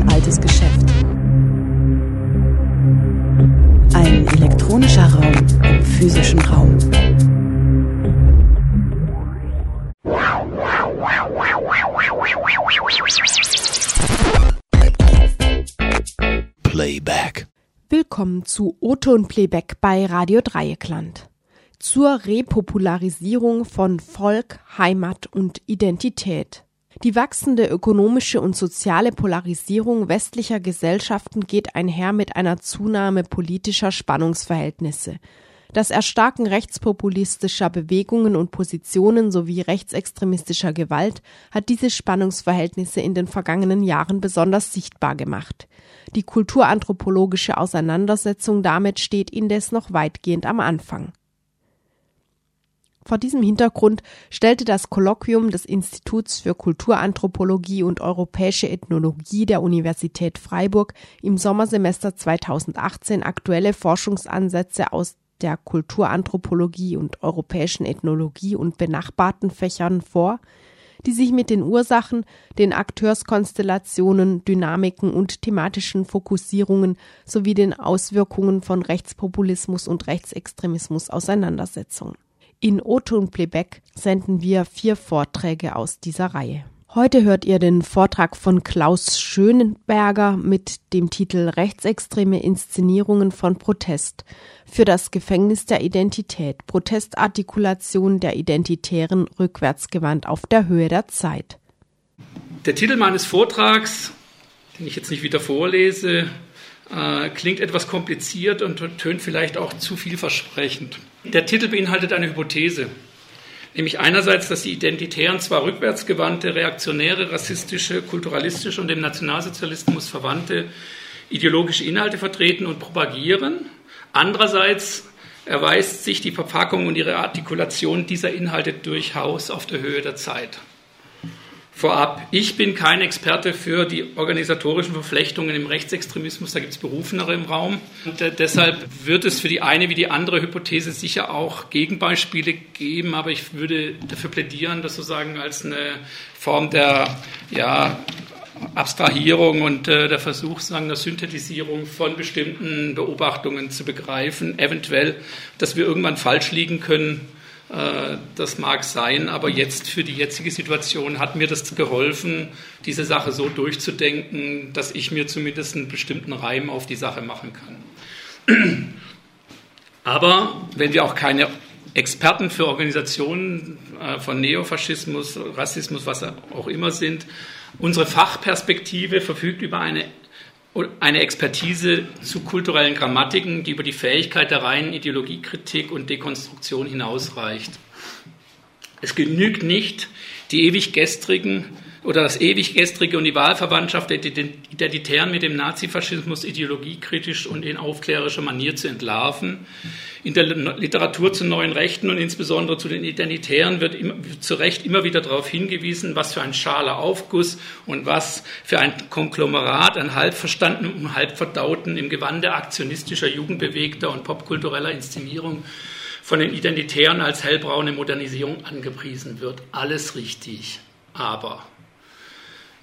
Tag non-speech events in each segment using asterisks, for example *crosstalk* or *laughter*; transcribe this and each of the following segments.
ein altes Geschäft. Ein elektronischer Raum im physischen Raum. Playback. Willkommen zu O-Ton Playback bei Radio Dreieckland. Zur Repopularisierung von Volk, Heimat und Identität. Die wachsende ökonomische und soziale Polarisierung westlicher Gesellschaften geht einher mit einer Zunahme politischer Spannungsverhältnisse. Das Erstarken rechtspopulistischer Bewegungen und Positionen sowie rechtsextremistischer Gewalt hat diese Spannungsverhältnisse in den vergangenen Jahren besonders sichtbar gemacht. Die kulturanthropologische Auseinandersetzung damit steht indes noch weitgehend am Anfang. Vor diesem Hintergrund stellte das Kolloquium des Instituts für Kulturanthropologie und Europäische Ethnologie der Universität Freiburg im Sommersemester 2018 aktuelle Forschungsansätze aus der Kulturanthropologie und europäischen Ethnologie und benachbarten Fächern vor, die sich mit den Ursachen, den Akteurskonstellationen, Dynamiken und thematischen Fokussierungen sowie den Auswirkungen von Rechtspopulismus und Rechtsextremismus auseinandersetzen. In O-Ton Playback senden wir vier Vorträge aus dieser Reihe. Heute hört ihr den Vortrag von Klaus Schönenberger mit dem Titel Rechtsextreme Inszenierungen von Protest für das Gefängnis der Identität, Protestartikulation der Identitären rückwärtsgewandt auf der Höhe der Zeit. Der Titel meines Vortrags, den ich jetzt nicht wieder vorlese, äh, klingt etwas kompliziert und tönt vielleicht auch zu vielversprechend. Der Titel beinhaltet eine Hypothese nämlich einerseits, dass die Identitären zwar rückwärtsgewandte, reaktionäre, rassistische, kulturalistische und dem Nationalsozialismus verwandte ideologische Inhalte vertreten und propagieren, andererseits erweist sich die Verpackung und ihre Artikulation dieser Inhalte durchaus auf der Höhe der Zeit. Vorab, ich bin kein Experte für die organisatorischen Verflechtungen im Rechtsextremismus, da gibt es Berufenere im Raum. Und äh, deshalb wird es für die eine wie die andere Hypothese sicher auch Gegenbeispiele geben, aber ich würde dafür plädieren, das sozusagen als eine Form der ja, Abstrahierung und äh, der Versuch sagen, der Synthetisierung von bestimmten Beobachtungen zu begreifen, eventuell, dass wir irgendwann falsch liegen können das mag sein, aber jetzt für die jetzige Situation hat mir das geholfen, diese Sache so durchzudenken, dass ich mir zumindest einen bestimmten Reim auf die Sache machen kann. *clears throat* Aber wenn wir auch keine Experten für Organisationen äh, von Neofaschismus, Rassismus, was auch immer sind, unsere Fachperspektive verfügt über eine eine Expertise zu kulturellen Grammatiken, die über die Fähigkeit der reinen Ideologiekritik und Dekonstruktion hinausreicht. Es genügt nicht, die ewig gestrigen oder das ewig gestrige und die Wahlverwandtschaft der Identitären mit dem Nazifaschismus ideologiekritisch und in aufklärerischer Manier zu entlarven. In der Literatur zu neuen Rechten und insbesondere zu den Identitären wird immer, zu Recht immer wieder darauf hingewiesen, was für ein schaler Aufguss und was für ein Konglomerat an halb verstandenen und halb verdauten im Gewande aktionistischer, jugendbewegter und popkultureller Inszenierung von den Identitären als hellbraune Modernisierung angepriesen wird. Alles richtig. Aber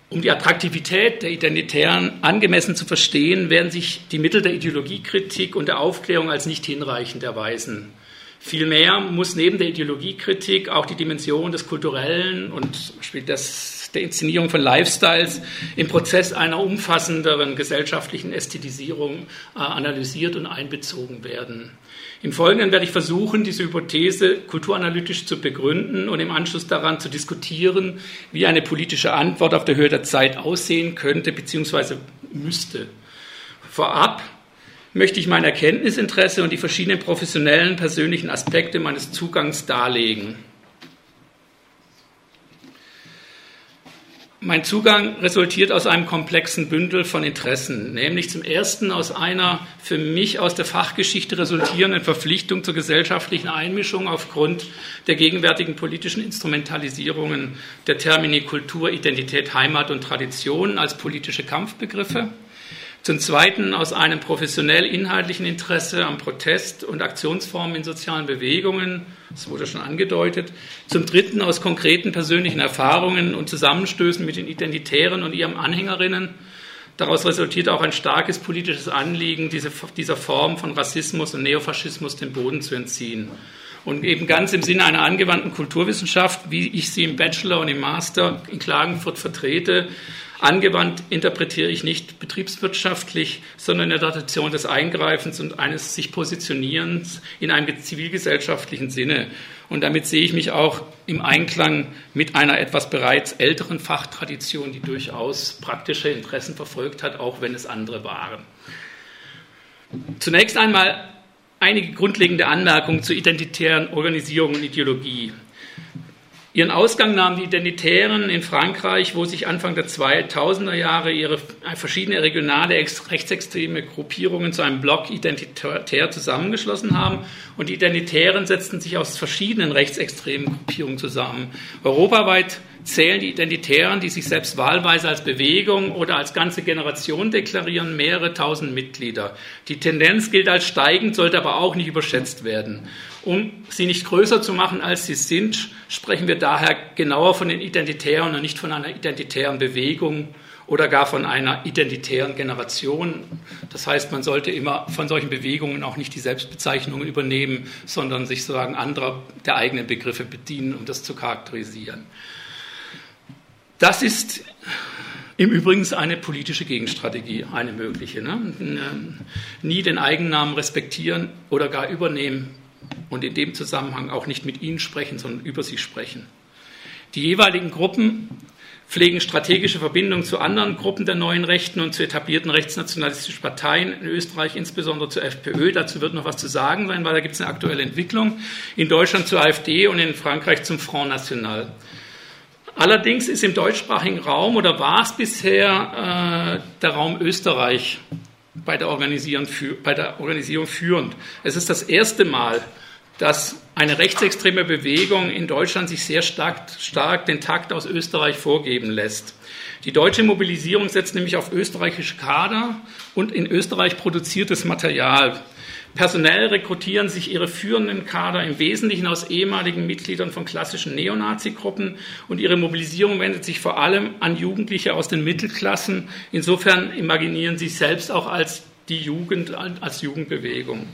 um die Attraktivität der Identitären angemessen zu verstehen, werden sich die Mittel der Ideologiekritik und der Aufklärung als nicht hinreichend erweisen. Vielmehr muss neben der Ideologiekritik auch die Dimension des Kulturellen und das, der Inszenierung von Lifestyles im Prozess einer umfassenderen gesellschaftlichen Ästhetisierung äh, analysiert und einbezogen werden. Im Folgenden werde ich versuchen, diese Hypothese kulturanalytisch zu begründen und im Anschluss daran zu diskutieren, wie eine politische Antwort auf der Höhe der Zeit aussehen könnte bzw. müsste. Vorab möchte ich mein Erkenntnisinteresse und die verschiedenen professionellen, persönlichen Aspekte meines Zugangs darlegen. Mein Zugang resultiert aus einem komplexen Bündel von Interessen, nämlich zum ersten aus einer für mich aus der Fachgeschichte resultierenden Verpflichtung zur gesellschaftlichen Einmischung aufgrund der gegenwärtigen politischen Instrumentalisierungen der Termini Kultur, Identität, Heimat und Tradition als politische Kampfbegriffe. Zum Zweiten aus einem professionell inhaltlichen Interesse am Protest und Aktionsformen in sozialen Bewegungen, das wurde schon angedeutet. Zum Dritten aus konkreten persönlichen Erfahrungen und Zusammenstößen mit den Identitären und ihren Anhängerinnen. Daraus resultiert auch ein starkes politisches Anliegen, diese, dieser Form von Rassismus und Neofaschismus den Boden zu entziehen. Und eben ganz im Sinne einer angewandten Kulturwissenschaft, wie ich sie im Bachelor und im Master in Klagenfurt vertrete, Angewandt interpretiere ich nicht betriebswirtschaftlich, sondern in der Tradition des Eingreifens und eines sich Positionierens in einem zivilgesellschaftlichen Sinne. Und damit sehe ich mich auch im Einklang mit einer etwas bereits älteren Fachtradition, die durchaus praktische Interessen verfolgt hat, auch wenn es andere waren. Zunächst einmal einige grundlegende Anmerkungen zur identitären Organisierung und Ideologie. Ihren Ausgang nahmen die Identitären in Frankreich, wo sich Anfang der 2000er Jahre ihre verschiedene regionale rechtsextreme Gruppierungen zu einem Block identitär zusammengeschlossen haben. Und die Identitären setzten sich aus verschiedenen rechtsextremen Gruppierungen zusammen. Europaweit zählen die Identitären, die sich selbst wahlweise als Bewegung oder als ganze Generation deklarieren, mehrere tausend Mitglieder. Die Tendenz gilt als steigend, sollte aber auch nicht überschätzt werden. Um sie nicht größer zu machen, als sie sind, sprechen wir daher genauer von den Identitären und nicht von einer identitären Bewegung oder gar von einer identitären Generation. Das heißt, man sollte immer von solchen Bewegungen auch nicht die Selbstbezeichnungen übernehmen, sondern sich sozusagen anderer der eigenen Begriffe bedienen, um das zu charakterisieren. Das ist im Übrigen eine politische Gegenstrategie, eine mögliche. Ne? Nie den Eigennamen respektieren oder gar übernehmen und in dem Zusammenhang auch nicht mit ihnen sprechen, sondern über sie sprechen. Die jeweiligen Gruppen pflegen strategische Verbindungen zu anderen Gruppen der neuen Rechten und zu etablierten rechtsnationalistischen Parteien, in Österreich insbesondere zur FPÖ. Dazu wird noch was zu sagen sein, weil da gibt es eine aktuelle Entwicklung. In Deutschland zur AfD und in Frankreich zum Front National. Allerdings ist im deutschsprachigen Raum oder war es bisher äh, der Raum Österreich bei der, Organisierung führend. Es ist das erste Mal, dass eine rechtsextreme Bewegung in Deutschland sich sehr stark, stark den Takt aus Österreich vorgeben lässt. Die deutsche Mobilisierung setzt nämlich auf österreichische Kader und in Österreich produziertes Material. Personell rekrutieren sich ihre führenden Kader im Wesentlichen aus ehemaligen Mitgliedern von klassischen Neonazi-Gruppen und ihre Mobilisierung wendet sich vor allem an Jugendliche aus den Mittelklassen. Insofern imaginieren sie selbst auch als die Jugend, als Jugendbewegung.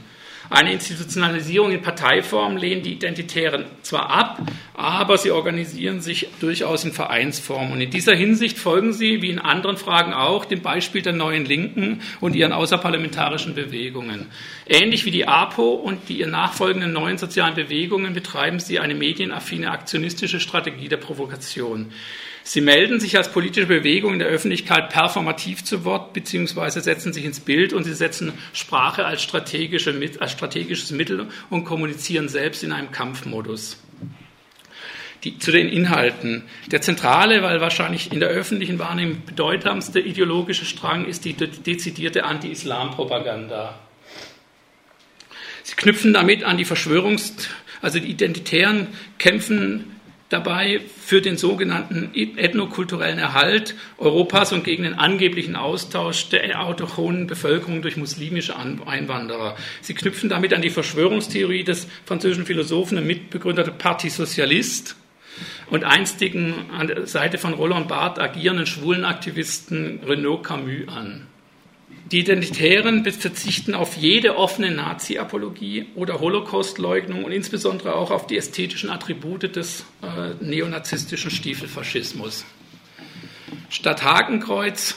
Eine Institutionalisierung in Parteiform lehnen die Identitären zwar ab, aber sie organisieren sich durchaus in Vereinsform. Und in dieser Hinsicht folgen sie, wie in anderen Fragen auch, dem Beispiel der neuen Linken und ihren außerparlamentarischen Bewegungen. Ähnlich wie die APO und die ihr nachfolgenden neuen sozialen Bewegungen betreiben sie eine medienaffine aktionistische Strategie der Provokation. Sie melden sich als politische Bewegung in der Öffentlichkeit performativ zu Wort, beziehungsweise setzen sich ins Bild und sie setzen Sprache als, strategische, als strategisches Mittel und kommunizieren selbst in einem Kampfmodus. Die, zu den Inhalten. Der zentrale, weil wahrscheinlich in der öffentlichen Wahrnehmung bedeutsamste ideologische Strang ist die dezidierte Anti-Islam-Propaganda. Sie knüpfen damit an die Verschwörungs-, also die Identitären kämpfen dabei für den sogenannten ethnokulturellen Erhalt Europas und gegen den angeblichen Austausch der autochthonen Bevölkerung durch muslimische Einwanderer. Sie knüpfen damit an die Verschwörungstheorie des französischen Philosophen und Mitbegründer der Parti Socialiste und einstigen an der Seite von Roland Barthes agierenden Schwulenaktivisten Renaud Camus an. Die Identitären verzichten auf jede offene Nazi-Apologie oder Holocaust-Leugnung und insbesondere auch auf die ästhetischen Attribute des äh, neonazistischen Stiefelfaschismus. Statt Hakenkreuz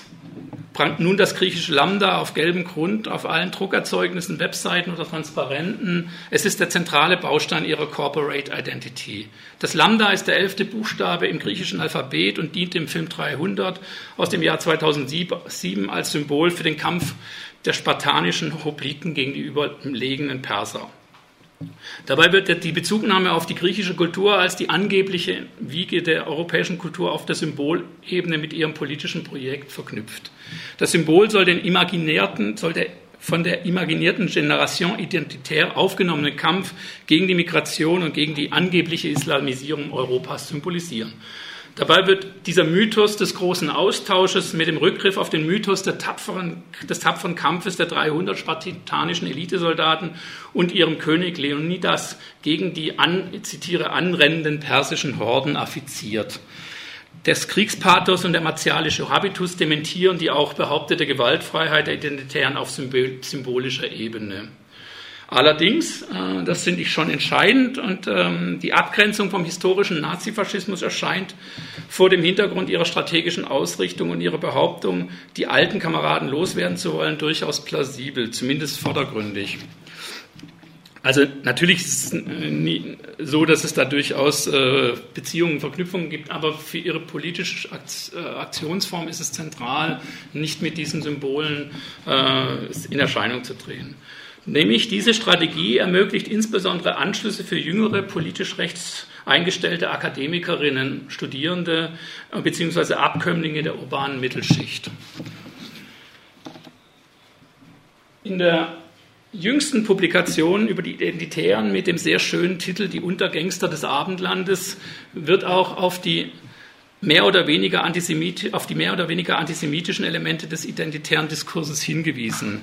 prangt nun das griechische Lambda auf gelbem Grund auf allen Druckerzeugnissen, Webseiten oder Transparenten. Es ist der zentrale Baustein ihrer Corporate Identity. Das Lambda ist der elfte Buchstabe im griechischen Alphabet und dient dem Film 300 aus dem Jahr 2007 als Symbol für den Kampf der spartanischen Hopliken gegen die überlegenen Perser. Dabei wird die Bezugnahme auf die griechische Kultur als die angebliche Wiege der europäischen Kultur auf der Symbolebene mit ihrem politischen Projekt verknüpft. Das Symbol soll den imaginärten, soll der von der imaginierten Generation identitär aufgenommenen Kampf gegen die Migration und gegen die angebliche Islamisierung Europas symbolisieren. Dabei wird dieser Mythos des großen Austausches mit dem Rückgriff auf den Mythos tapferen, des tapferen Kampfes der 300 spartanischen Elitesoldaten und ihrem König Leonidas gegen die, an, zitiere, anrennenden persischen Horden affiziert. Das Kriegspathos und der martialische Habitus dementieren die auch behauptete Gewaltfreiheit der Identitären auf symbolischer Ebene. Allerdings, äh, das finde ich schon entscheidend, und ähm, die Abgrenzung vom historischen Nazifaschismus erscheint vor dem Hintergrund ihrer strategischen Ausrichtung und ihrer Behauptung, die alten Kameraden loswerden zu wollen, durchaus plausibel, zumindest vordergründig. Also natürlich ist es nie so, dass es da durchaus äh, Beziehungen, Verknüpfungen gibt, aber für ihre politische äh, Aktionsform ist es zentral, nicht mit diesen Symbolen in Erscheinung zu drehen. Nämlich diese Strategie ermöglicht insbesondere Anschlüsse für jüngere politisch rechts eingestellte Akademikerinnen, Studierende bzw. Abkömmlinge der urbanen Mittelschicht. In der jüngsten Publikation über die Identitären mit dem sehr schönen Titel Die Untergangster des Abendlandes wird auch auf die mehr oder weniger auf die mehr oder weniger antisemitischen Elemente des identitären Diskurses hingewiesen.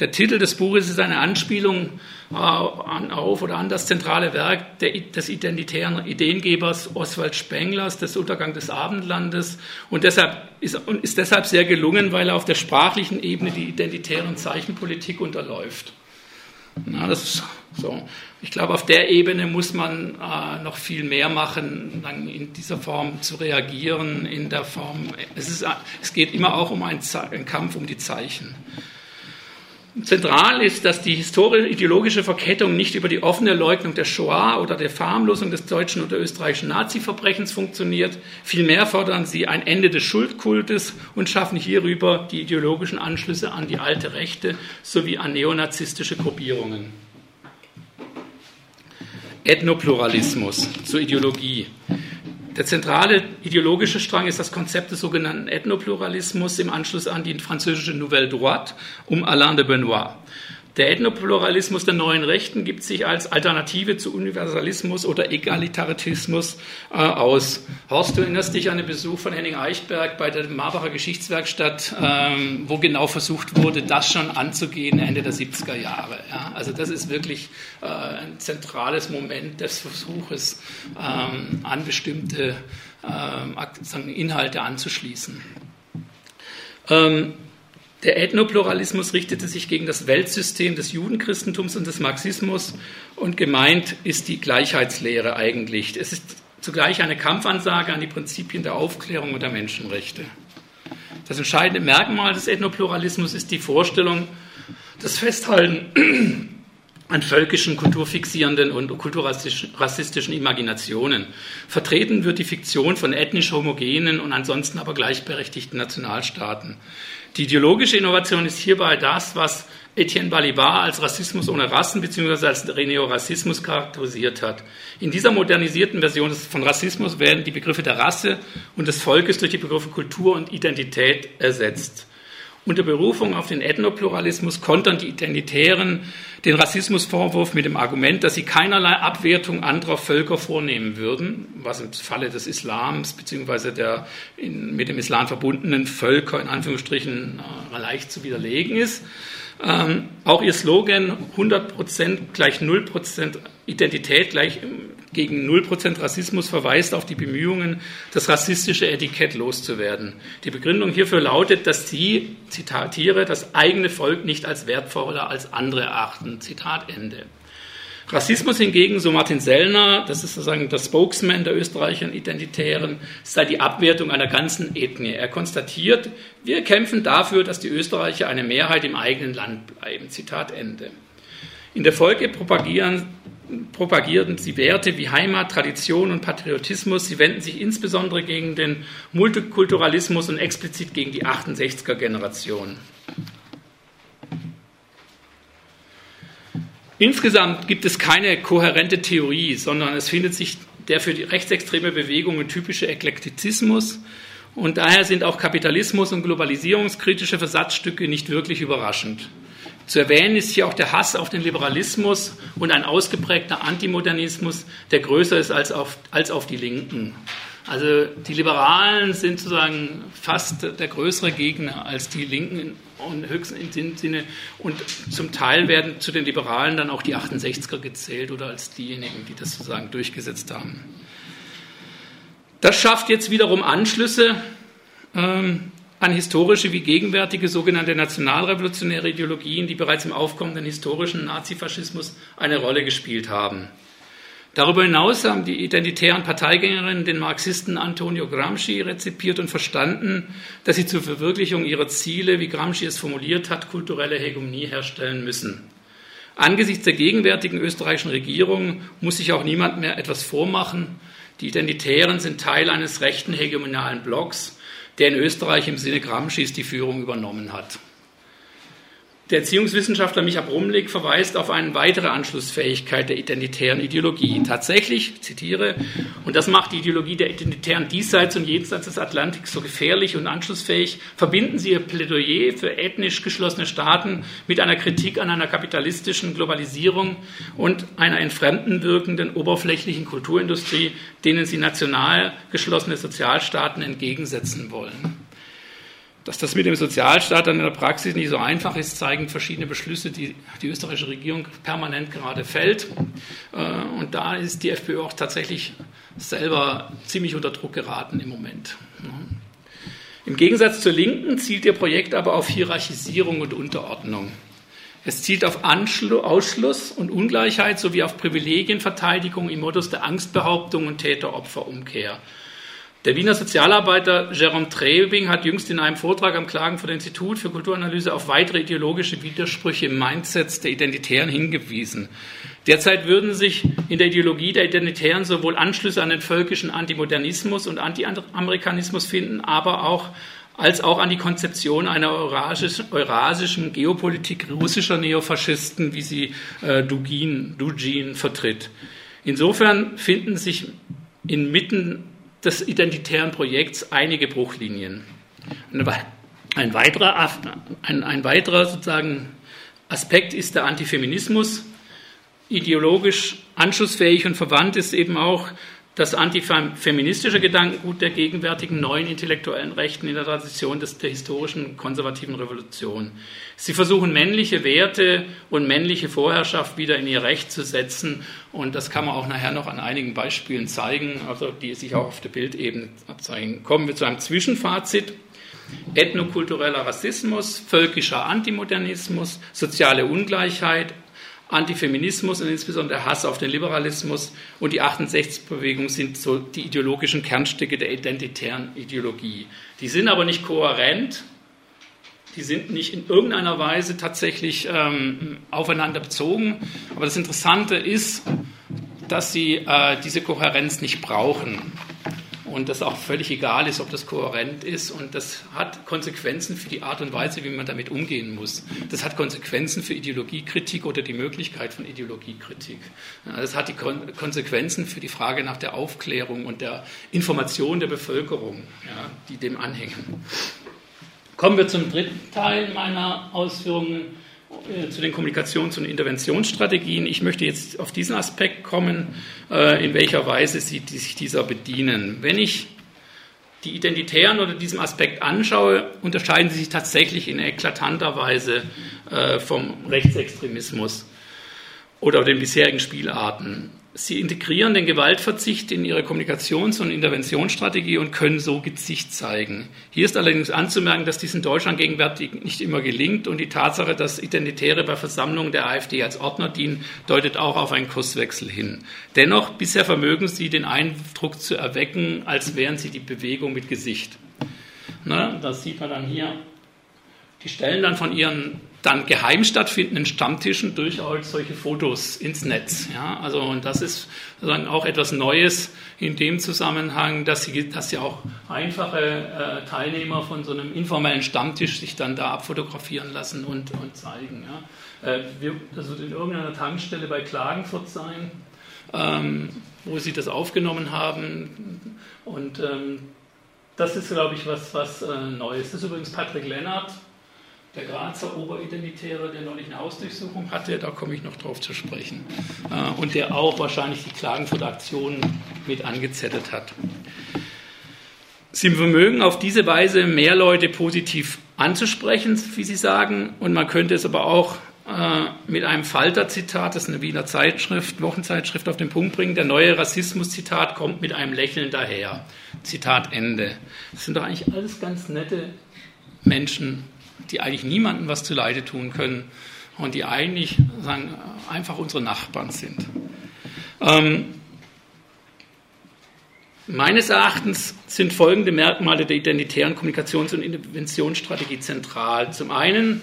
Der Titel des Buches ist eine Anspielung äh, auf oder an das zentrale Werk des identitären Ideengebers Oswald Spenglers, des Untergang des Abendlandes, und deshalb ist, ist deshalb sehr gelungen, weil er auf der sprachlichen Ebene die identitären Zeichenpolitik unterläuft. Na, das ist so. Ich glaube, auf der Ebene muss man äh, noch viel mehr machen, in dieser Form zu reagieren, in der Form, es, ist, es geht immer auch um einen, einen Kampf um die Zeichen. Zentral ist, dass die historisch-ideologische Verkettung nicht über die offene Leugnung der Shoah oder der Verharmlosung des deutschen oder österreichischen Nazi-Verbrechens funktioniert. Vielmehr fordern sie ein Ende des Schuldkultes und schaffen hierüber die ideologischen Anschlüsse an die alte Rechte sowie an neonazistische Gruppierungen. Ethnopluralismus zur Ideologie. Der zentrale ideologische Strang ist das Konzept des sogenannten Ethnopluralismus im Anschluss an die französische Nouvelle Droite um Alain de Benoit. Der Ethnopluralismus der neuen Rechten gibt sich als Alternative zu Universalismus oder Egalitarismus äh, aus. Horst, du erinnerst dich an den Besuch von Henning Eichberg bei der Marbacher Geschichtswerkstatt, ähm, wo genau versucht wurde, das schon anzugehen Ende der 70er Jahre. Ja? Also das ist wirklich äh, ein zentrales Moment des Versuches, ähm, an bestimmte ähm, Inhalte anzuschließen. Ähm, der Ethnopluralismus richtete sich gegen das Weltsystem des Judenchristentums und des Marxismus und gemeint ist die Gleichheitslehre eigentlich. Es ist zugleich eine Kampfansage an die Prinzipien der Aufklärung und der Menschenrechte. Das entscheidende Merkmal des Ethnopluralismus ist die Vorstellung, das Festhalten an völkischen, kulturfixierenden und kulturrassistischen Imaginationen. Vertreten wird die Fiktion von ethnisch homogenen und ansonsten aber gleichberechtigten Nationalstaaten. Die ideologische Innovation ist hierbei das, was Etienne Balibar als Rassismus ohne Rassen bzw. als Neorassismus charakterisiert hat. In dieser modernisierten Version von Rassismus werden die Begriffe der Rasse und des Volkes durch die Begriffe Kultur und Identität ersetzt. Unter Berufung auf den Ethnopluralismus kontern die Identitären den Rassismusvorwurf mit dem Argument, dass sie keinerlei Abwertung anderer Völker vornehmen würden, was im Falle des Islams bzw. der in, mit dem Islam verbundenen Völker in Anführungsstrichen äh, leicht zu widerlegen ist. Ähm, auch ihr Slogan 100% gleich 0% Identität gleich gegen 0% Rassismus verweist auf die Bemühungen, das rassistische Etikett loszuwerden. Die Begründung hierfür lautet, dass sie, zitatiere, das eigene Volk nicht als wertvoller als andere erachten. Zitat Ende. Rassismus hingegen, so Martin Sellner, das ist sozusagen der Spokesman der österreichischen Identitären, sei die Abwertung einer ganzen Ethnie. Er konstatiert, wir kämpfen dafür, dass die Österreicher eine Mehrheit im eigenen Land bleiben. Zitat Ende. In der Folge propagieren propagierten sie Werte wie Heimat, Tradition und Patriotismus. Sie wenden sich insbesondere gegen den Multikulturalismus und explizit gegen die 68er-Generation. Insgesamt gibt es keine kohärente Theorie, sondern es findet sich der für die rechtsextreme Bewegungen typische Eklektizismus. Und daher sind auch Kapitalismus und globalisierungskritische Versatzstücke nicht wirklich überraschend. Zu erwähnen ist hier auch der Hass auf den Liberalismus und ein ausgeprägter Antimodernismus, der größer ist als auf, als auf die Linken. Also die Liberalen sind sozusagen fast der größere Gegner als die Linken und höchstens in Sinne. Und zum Teil werden zu den Liberalen dann auch die 68er gezählt oder als diejenigen, die das sozusagen durchgesetzt haben. Das schafft jetzt wiederum Anschlüsse ähm, an historische wie gegenwärtige sogenannte nationalrevolutionäre Ideologien, die bereits im aufkommenden historischen Nazifaschismus eine Rolle gespielt haben. Darüber hinaus haben die identitären Parteigängerinnen den Marxisten Antonio Gramsci rezipiert und verstanden, dass sie zur Verwirklichung ihrer Ziele, wie Gramsci es formuliert hat, kulturelle Hegemonie herstellen müssen. Angesichts der gegenwärtigen österreichischen Regierung muss sich auch niemand mehr etwas vormachen. Die Identitären sind Teil eines rechten hegemonalen Blocks, der in Österreich im Sinne Gramscis die Führung übernommen hat. Der Erziehungswissenschaftler Micha Brumlik verweist auf eine weitere Anschlussfähigkeit der identitären Ideologie. Tatsächlich, zitiere, und das macht die Ideologie der Identitären diesseits und jenseits des Atlantiks so gefährlich und anschlussfähig, verbinden sie ihr Plädoyer für ethnisch geschlossene Staaten mit einer Kritik an einer kapitalistischen Globalisierung und einer entfremden wirkenden oberflächlichen Kulturindustrie, denen sie national geschlossene Sozialstaaten entgegensetzen wollen. Dass das mit dem Sozialstaat dann in der Praxis nicht so einfach ist, zeigen verschiedene Beschlüsse, die die österreichische Regierung permanent gerade fällt. Äh, und da ist die FPÖ auch tatsächlich selber ziemlich unter Druck geraten im Moment. Im Gegensatz zur Linken zielt ihr Projekt aber auf Hierarchisierung und Unterordnung. Es zielt auf Ausschluss und Ungleichheit sowie auf Privilegienverteidigung im Modus der Angstbehauptung und Täter-Opfer-Umkehr. Der Wiener Sozialarbeiter Jerome Trebing hat jüngst in einem Vortrag am Klagenfurter Institut für Kulturanalyse auf weitere ideologische Widersprüche im Mindset der Identitären hingewiesen. Derzeit würden sich in der Ideologie der Identitären sowohl Anschlüsse an den völkischen Antimodernismus und Anti-Amerikanismus finden, aber auch als auch an die Konzeption einer eurasischen Geopolitik russischer Neofaschisten, wie sie äh, Dugin, Dugin vertritt. Insofern finden sich inmitten des identitären Projekts einige Bruchlinien. Ein weiterer, ein, ein weiterer sozusagen Aspekt ist der Antifeminismus. Ideologisch anschlussfähig und verwandt ist eben auch das antifeministische Gedankengut der gegenwärtigen neuen intellektuellen Rechten in der Tradition des, der historischen konservativen Revolution. Sie versuchen männliche Werte und männliche Vorherrschaft wieder in ihr Recht zu setzen und das kann man auch nachher noch an einigen Beispielen zeigen, also die sich auch auf der Bildebene abzeichnen. Kommen wir zu einem Zwischenfazit. Ethnokultureller Rassismus, völkischer Antimodernismus, soziale Ungleichheit, Antifeminismus und insbesondere Hass auf den Liberalismus und die 68-Bewegung sind so die ideologischen Kernstücke der identitären Ideologie. Die sind aber nicht kohärent, die sind nicht in irgendeiner Weise tatsächlich ähm, aufeinander bezogen. Aber das Interessante ist, dass sie äh, diese Kohärenz nicht brauchen und das auch völlig egal ist, ob das kohärent ist und das hat Konsequenzen für die Art und Weise, wie man damit umgehen muss. Das hat Konsequenzen für Ideologiekritik oder die Möglichkeit von Ideologiekritik. Das hat die Konsequenzen für die Frage nach der Aufklärung und der Information der Bevölkerung, ja, die dem anhängen. Kommen wir zum dritten Teil meiner Ausführungen zu den Kommunikations- und Interventionsstrategien. Ich möchte jetzt auf diesen Aspekt kommen, äh, in welcher Weise sie sich dieser bedienen. Wenn ich die Identitären oder diesem Aspekt anschaue, unterscheiden sie sich tatsächlich in eklatanter Weise äh, vom Rechtsextremismus oder den bisherigen Spielarten. Sie integrieren den Gewaltverzicht in ihre Kommunikations- und Interventionsstrategie und können so Gesicht zeigen. Hier ist allerdings anzumerken, dass dies in Deutschland gegenwärtig nicht immer gelingt und die Tatsache, dass Identitäre bei Versammlungen der AfD als Ordner dienen, deutet auch auf einen Kurswechsel hin. Dennoch, bisher vermögen sie den Eindruck zu erwecken, als wären sie die Bewegung mit Gesicht. Na, das sieht man dann hier. Die stellen dann von ihren dann geheim stattfindenden Stammtischen durchaus solche Fotos ins Netz. Ja, also und das ist sozusagen auch etwas Neues in dem Zusammenhang, dass sie, dass sie auch einfache äh, Teilnehmer von so einem informellen Stammtisch sich dann da abfotografieren lassen und, und zeigen. Ja. Äh, wir, das wird in irgendeiner Tankstelle bei Klagenfurt sein, ähm, wo sie das aufgenommen haben und ähm, das ist, glaube ich, was, was äh, Neues. Das ist übrigens Patrick Lennart, der Grazer Oberidentitäre, der neulich eine Hausdurchsuchung hatte, da komme ich noch drauf zu sprechen, äh, und der auch wahrscheinlich die Klagenfurter Aktion mit angezettelt hat. Sie vermögen auf diese Weise mehr Leute positiv anzusprechen, wie Sie sagen, und man könnte es aber auch äh, mit einem Falter-Zitat, das ist eine Wiener Zeitschrift, Wochenzeitschrift, auf den Punkt bringen. Der neue Rassismus-Zitat kommt mit einem Lächeln daher. Zitat Ende. Das sind doch eigentlich alles ganz nette Menschen, die eigentlich niemandem was zuleide tun können und die eigentlich sagen, einfach unsere Nachbarn sind. Ähm, meines Erachtens sind folgende Merkmale der identitären Kommunikations- und Interventionsstrategie zentral. Zum einen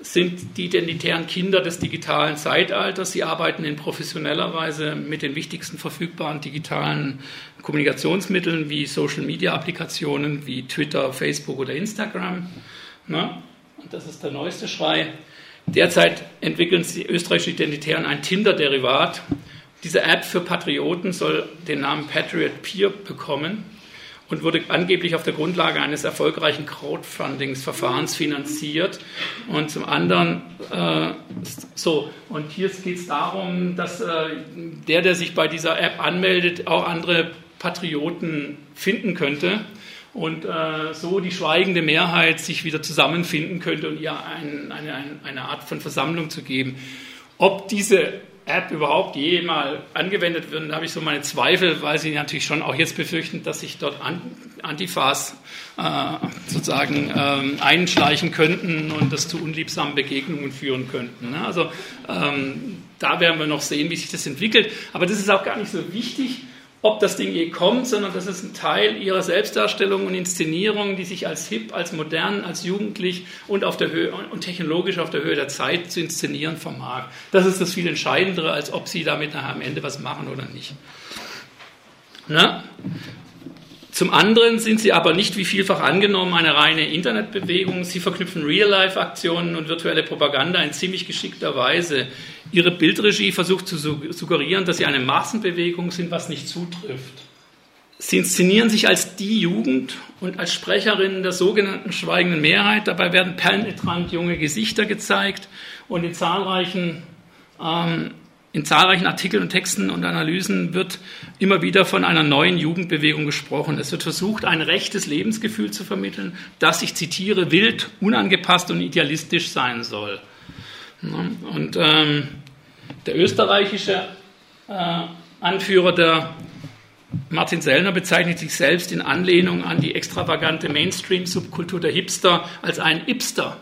sind die identitären Kinder des digitalen Zeitalters. Sie arbeiten in professioneller Weise mit den wichtigsten verfügbaren digitalen Kommunikationsmitteln wie Social-Media-Applikationen wie Twitter, Facebook oder Instagram. Na? Und das ist der neueste Schrei. Derzeit entwickeln die österreichischen Identitären ein Tinder-Derivat. Diese App für Patrioten soll den Namen Patriot Peer bekommen und wurde angeblich auf der Grundlage eines erfolgreichen Crowdfunding-Verfahrens finanziert. Und zum anderen, äh, so, und hier geht es darum, dass äh, der, der sich bei dieser App anmeldet, auch andere Patrioten finden könnte und äh, so die schweigende Mehrheit sich wieder zusammenfinden könnte und ihr ein, eine, eine Art von Versammlung zu geben. Ob diese App überhaupt je mal angewendet wird, da habe ich so meine Zweifel, weil sie natürlich schon auch jetzt befürchten, dass sich dort Antifas äh, sozusagen ähm, einschleichen könnten und das zu unliebsamen Begegnungen führen könnten. Ne? Also ähm, da werden wir noch sehen, wie sich das entwickelt. Aber das ist auch gar nicht so wichtig, ob das Ding je kommt, sondern das ist ein Teil ihrer Selbstdarstellung und Inszenierung, die sich als hip, als modern, als jugendlich und, auf der Höhe, und technologisch auf der Höhe der Zeit zu inszenieren vermag. Das ist das viel Entscheidendere, als ob sie damit nachher am Ende was machen oder nicht. Na? Zum anderen sind sie aber nicht wie vielfach angenommen eine reine Internetbewegung. Sie verknüpfen Real-Life-Aktionen und virtuelle Propaganda in ziemlich geschickter Weise. Ihre Bildregie versucht zu suggerieren, dass sie eine Massenbewegung sind, was nicht zutrifft. Sie inszenieren sich als die Jugend und als Sprecherinnen der sogenannten schweigenden Mehrheit. Dabei werden penetrant junge Gesichter gezeigt und in zahlreichen ähm, in zahlreichen Artikeln und Texten und Analysen wird immer wieder von einer neuen Jugendbewegung gesprochen. Es wird versucht, ein rechtes Lebensgefühl zu vermitteln, das, ich zitiere, wild, unangepasst und idealistisch sein soll. Und ähm, der österreichische äh, Anführer der Martin Sellner bezeichnet sich selbst in Anlehnung an die extravagante Mainstream-Subkultur der Hipster als einen Hipster.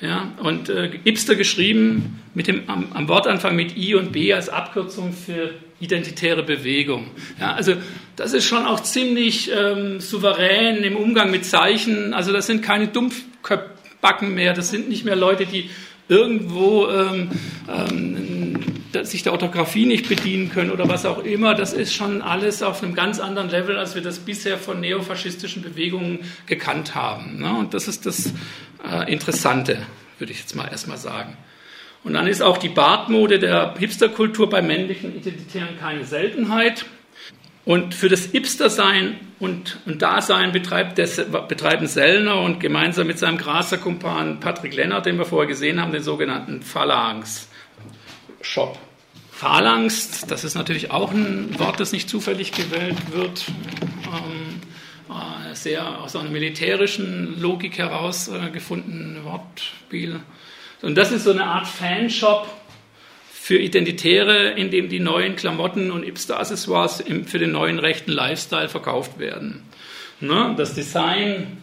Ja, und äh, Ipster geschrieben mit dem, am, am, Wortanfang mit I und B als Abkürzung für identitäre Bewegung. Ja, also das ist schon auch ziemlich ähm, souverän im Umgang mit Zeichen. Also das sind keine Dumpfbacken mehr, das sind nicht mehr Leute, die irgendwo ähm, ähm, sich der Orthographie nicht bedienen können oder was auch immer. Das ist schon alles auf einem ganz anderen Level, als wir das bisher von neofaschistischen Bewegungen gekannt haben. Ne? Und das ist das äh, Interessante, würde ich jetzt mal erstmal sagen. Und dann ist auch die Bartmode der Hipsterkultur bei männlichen Identitären keine Seltenheit. Und für das Hipster-Sein und, und Dasein betreibt des, betreiben Sellner und gemeinsam mit seinem Graser-Kumpan Patrick Lennart, den wir vorher gesehen haben, den sogenannten Phalanx-Shop. Phalanx, das ist natürlich auch ein Wort, das nicht zufällig gewählt wird. Ähm, äh, sehr aus einer militärischen Logik heraus äh, gefundene Wortspiel. Und das ist so eine Art Fanshop für Identitäre, in dem die neuen Klamotten und Hipster-Accessoires für den neuen rechten Lifestyle verkauft werden. Ne? Das Design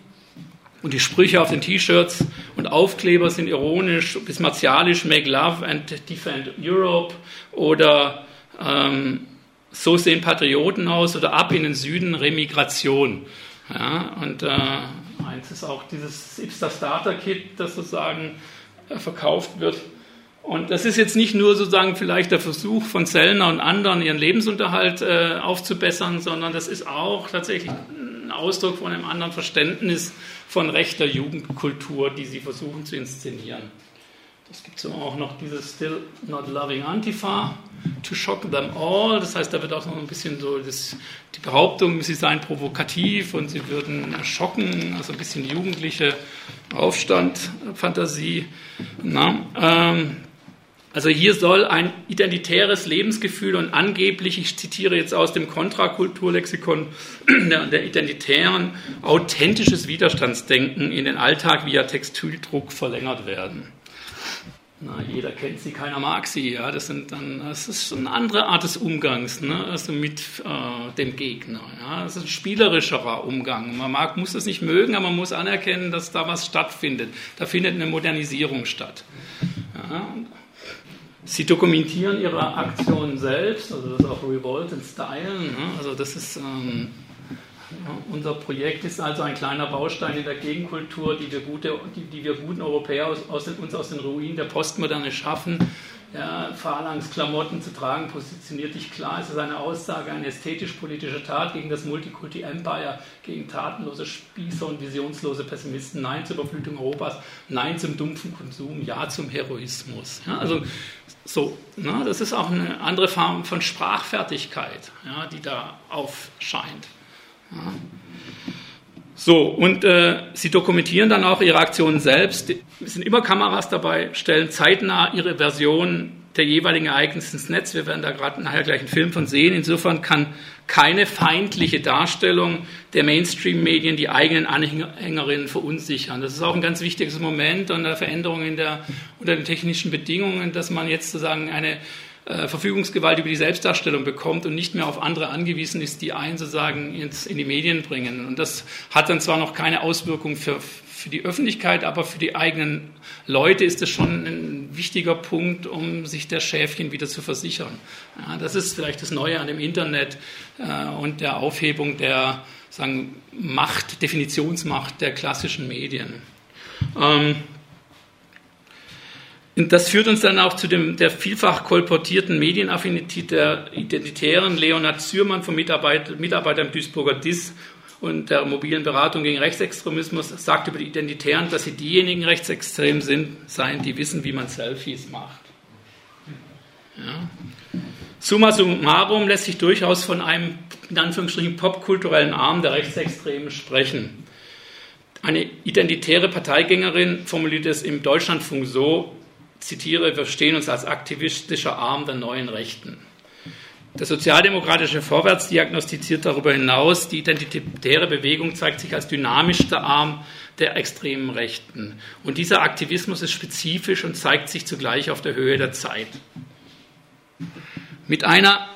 und die Sprüche auf den T-Shirts und Aufkleber sind ironisch bis martialisch, Make Love and Defend Europe oder ähm, so sehen Patrioten aus oder ab in den Süden Remigration. Ja, und äh, eins ist auch dieses Ipster Starter Kit, das sozusagen äh, verkauft wird. Und das ist jetzt nicht nur sozusagen vielleicht der Versuch von Sellner und anderen, ihren Lebensunterhalt äh, aufzubessern, sondern das ist auch tatsächlich ein Ausdruck von einem anderen Verständnis von rechter Jugendkultur, die sie versuchen zu inszenieren. Es gibt so auch noch dieses Still Not Loving Antifa, To Shock Them All. Das heißt, da wird auch noch ein bisschen so das, die Behauptung, sie seien provokativ und sie würden schocken, also ein bisschen jugendliche Aufstand-Fantasie. Ähm, also hier soll ein identitäres Lebensgefühl und angeblich, ich zitiere jetzt aus dem Kontrakulturlexikon *clears throat* der, Identitären, authentisches Widerstandsdenken in den Alltag via Textildruck verlängert werden. na, jeder kennt sie, keiner mag sie. Ja, das, sind dann, das ist eine andere Art des Umgangs ne? also mit äh, dem Gegner. Ja? Das ist ein spielerischerer Umgang. Man mag, muss das nicht mögen, aber man muss anerkennen, dass da was stattfindet. Da findet eine Modernisierung statt. Ja? Sie dokumentieren ihre Aktionen selbst, also das ist auch Revolt in Style. Ne? Also das ist ähm, unser Projekt ist also ein kleiner Baustein in der Gegenkultur, die wir, gute, die, die wir guten Europäer aus, aus den, uns aus den Ruinen der Postmoderne schaffen. Ja, Phalanx-Klamotten zu tragen, positioniert dich klar. Es ist eine Aussage, eine ästhetisch-politische Tat gegen das Multikulti-Empire, gegen tatenlose Spießer und visionslose Pessimisten. Nein zur Überflutung Europas, nein zum dumpfen Konsum, ja zum Heroismus. Ja, also so, na, das ist auch eine andere Form von Sprachfertigkeit, ja, die da aufscheint. Ja. So, und äh, sie dokumentieren dann auch ihre Aktionen selbst. Es sind immer Kameras dabei, stellen zeitnah ihre Version der jeweiligen Ereignisse ins Netz. Wir werden da gerade nachher gleich einen Film von sehen. Insofern kann keine feindliche Darstellung der Mainstream-Medien die eigenen Anhängerinnen verunsichern. Das ist auch ein ganz wichtiges Moment an der Veränderung in der, unter den technischen Bedingungen, dass man jetzt sozusagen eine äh, Verfügungsgewalt über die Selbstdarstellung bekommt und nicht mehr auf andere angewiesen ist, die einen sozusagen ins, in die Medien bringen. Und das hat dann zwar noch keine Auswirkung für, für die Öffentlichkeit, aber für die eigenen Leute ist es schon ein wichtiger Punkt, um sich der Schäfchen wieder zu versichern. Ja, das ist vielleicht das Neue an dem Internet äh, und der Aufhebung der sagen, Macht, Definitionsmacht der klassischen Medien. Ähm, das führt uns dann auch zu dem, der vielfach kolportierten Medienaffinität der Identitären. Leonhard Zürmann vom Mitarbeiter, Mitarbeiter im Duisburger DIS und der mobilen Beratung gegen Rechtsextremismus sagt über die Identitären, dass sie diejenigen rechtsextrem sind, seien, die wissen, wie man Selfies macht. Ja. Summa summarum lässt sich durchaus von einem, in Anführungsstrichen, popkulturellen Arm der Rechtsextremen sprechen. Eine identitäre Parteigängerin formuliert es im Deutschlandfunk so, zitiere, wir verstehen uns als aktivistischer Arm der neuen Rechten. Der sozialdemokratische Vorwärts diagnostiziert darüber hinaus, die identitäre Bewegung zeigt sich als dynamischster Arm der extremen Rechten. Und dieser Aktivismus ist spezifisch und zeigt sich zugleich auf der Höhe der Zeit. Mit einer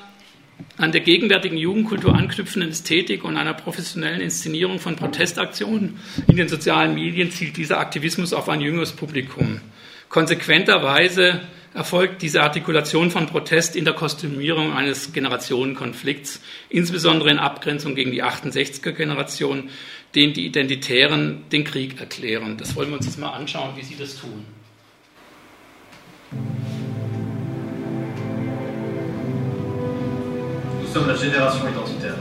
an der gegenwärtigen Jugendkultur anknüpfenden Ästhetik und einer professionellen Inszenierung von Protestaktionen in den sozialen Medien zielt dieser Aktivismus auf ein jüngeres Publikum. Konsequenterweise erfolgt diese Artikulation von Protest in der Kostümierung eines Generationenkonflikts, insbesondere in Abgrenzung gegen die 68er-Generation, denen die Identitären den Krieg erklären. Das wollen wir uns jetzt mal anschauen, wie sie das tun. Nous sommes la génération identitaire.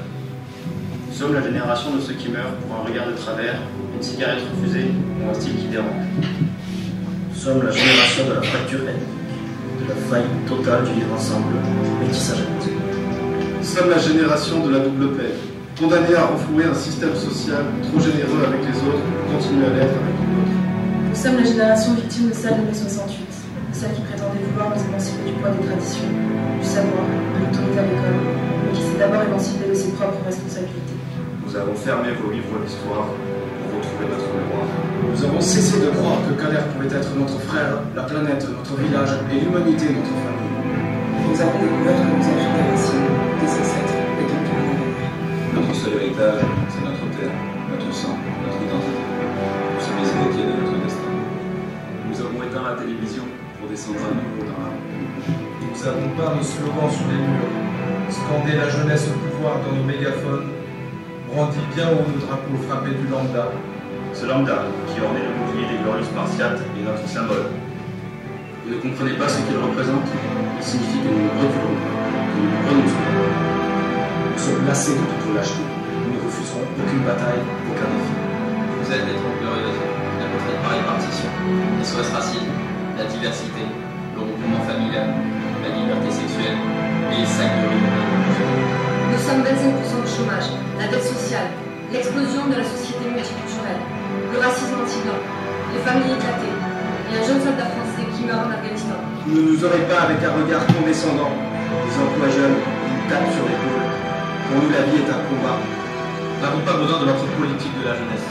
Nous sommes la génération de ceux qui meurent pour un regard de travers, une cigarette refusée ou un style qui dérange. Nous sommes la génération de la fracture ethnique, la faillite totale du vivre ensemble, métissage Nous sommes la génération de la double peine, condamnée à renflouer un système social trop généreux avec les autres pour continuer à l'être avec les autres. Nous sommes la génération victime de celle de mai 68, de celle qui prétendait vouloir nous émanciper du poids des traditions, du savoir, de l'autorité à l'école, mais qui s'est d'abord émancipée de ses propres responsabilités. Nous avons fermé vos livres d'histoire notre mémoire. Nous avons cessé de croire que Calais pouvait être notre frère, la planète, notre village et l'humanité, notre famille. Nous avons découvert que nous avions des racines, des ancêtres et donc Notre seul héritage, c'est notre terre, notre sang, notre identité. Nous sommes les héritiers de notre destin. Nous avons éteint la télévision pour descendre à nouveau dans la Nous avons peint nos slogans sur les murs, scandé la jeunesse au pouvoir dans nos mégaphones, brandi bien haut nos drapeaux frappés du lambda, ce lambda, qui ornait le bouclier des glorieux spartiates, est notre symbole. Vous ne comprenez pas ce qu'il représente Il signifie que nous ne reculons que nous renonçons pas. Nous sommes lassés de toute lâcheté. Nous ne refuserons aucune bataille, aucun défi. Vous êtes les trompes glorieuses, la retraite par répartition, les SOS racisme, la diversité, le regroupement familial, la liberté sexuelle et les sacs de riz. Nous sommes 25% de chômage, la dette sociale, l'explosion de la société multiculturelle, le racisme anti-blanc, les familles éclatées, et un jeune soldat français qui meurt en Afghanistan. Vous ne nous aurez pas avec un regard condescendant, des emplois jeunes qui nous tapent sur l'épaule. Pour nous, la vie est un combat. Nous n'avons pas besoin de votre politique de la jeunesse.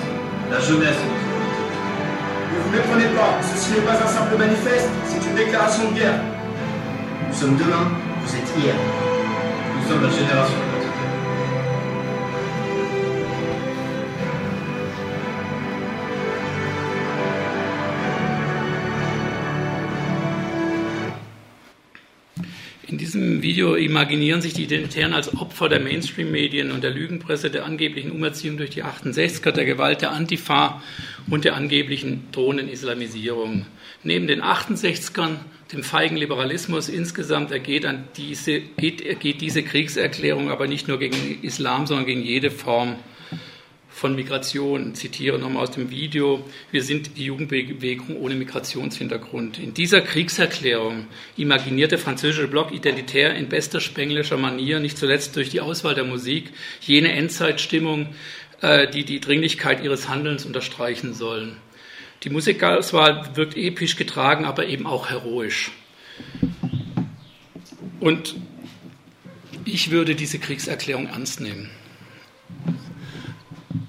La jeunesse est notre politique. Ne vous méprenez pas, ceci n'est pas un simple manifeste, c'est une déclaration de guerre. Nous sommes demain, vous êtes hier. Nous sommes la génération diesem Video imaginieren sich die Identitären als Opfer der Mainstream-Medien und der Lügenpresse, der angeblichen Umerziehung durch die 68er, der Gewalt der Antifa und der angeblichen drohenden Islamisierung. Neben den 68ern, dem feigen Liberalismus insgesamt ergeht, diese, geht, ergeht diese Kriegserklärung aber nicht nur gegen Islam, sondern gegen jede Form von Migration. Zitiere nochmal aus dem Video. Wir sind die Jugendbewegung ohne Migrationshintergrund. In dieser Kriegserklärung imaginiert der französische Block identitär in bester spenglischer Manier, nicht zuletzt durch die Auswahl der Musik, jene Endzeitstimmung, äh, die die Dringlichkeit ihres Handelns unterstreichen sollen. Die Musikauswahl wirkt episch getragen, aber eben auch heroisch. Und ich würde diese Kriegserklärung ernst nehmen.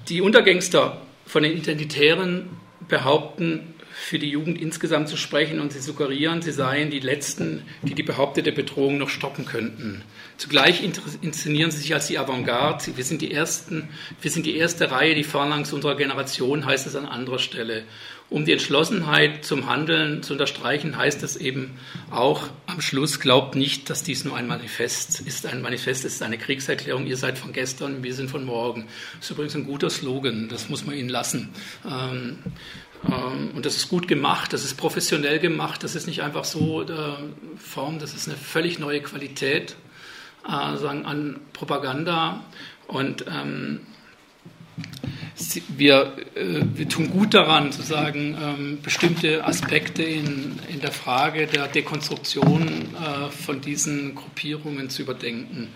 Die Untergangster von den Identitären behaupten, für die Jugend insgesamt zu sprechen und sie suggerieren, sie seien die Letzten, die die behauptete Bedrohung noch stoppen könnten. Zugleich inszenieren sie sich als die Avantgarde. Wir sind die Ersten, wir sind die erste Reihe, die Phalanx unserer Generation, heißt es an anderer Stelle. Um die Entschlossenheit zum Handeln zu unterstreichen, heißt es eben auch am Schluss, glaubt nicht, dass dies nur ein Manifest ist. Ein Manifest ist eine Kriegserklärung. Ihr seid von gestern, wir sind von morgen. Das ist übrigens ein guter Slogan, das muss man Ihnen lassen. Ähm, ähm, und das ist gut gemacht, das ist professionell gemacht, das ist nicht einfach so äh, Form, das ist eine völlig neue Qualität äh, sagen, an Propaganda. Und ähm, wir, wir tun gut daran, sozusagen ähm, bestimmte Aspekte in, in der Frage der Dekonstruktion äh, von diesen Gruppierungen zu überdenken.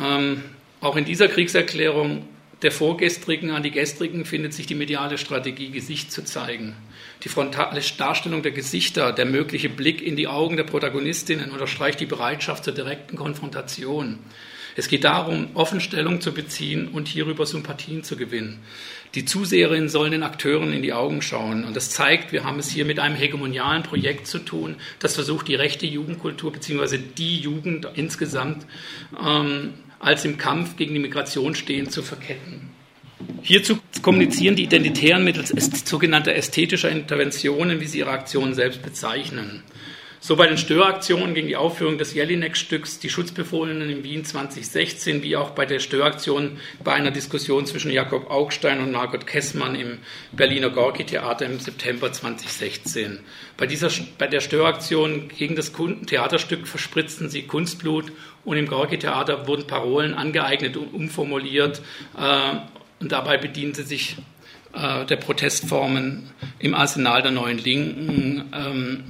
Ähm, auch in dieser Kriegserklärung der Vorgestrigen an die Gestrigen findet sich die mediale Strategie, Gesicht zu zeigen. Die frontale Darstellung der Gesichter, der mögliche Blick in die Augen der Protagonistinnen unterstreicht die Bereitschaft zur direkten Konfrontation. Es geht darum, offen Stellung zu beziehen und hierüber Sympathien zu gewinnen. Die Zuseherinnen sollen den Akteuren in die Augen schauen. Und das zeigt, wir haben es hier mit einem hegemonialen Projekt zu tun, das versucht, die rechte Jugendkultur bzw. die Jugend insgesamt ähm, als im Kampf gegen die Migration stehend zu verketten. Hierzu kommunizieren die Identitären mittels sogenannter ästhetischer Interventionen, wie sie ihre Aktionen selbst bezeichnen. So bei den Störaktionen gegen die Aufführung des Jelinek-Stücks Die Schutzbefohlenen in Wien 2016, wie auch bei der Störaktion bei einer Diskussion zwischen Jakob Augstein und Margot Kessmann im Berliner Gorki-Theater im September 2016. Bei, dieser, bei der Störaktion gegen das Theaterstück verspritzten sie Kunstblut und im Gorki-Theater wurden Parolen angeeignet und umformuliert äh, und dabei bediente sich äh, der Protestformen im Arsenal der neuen Linken. Ähm,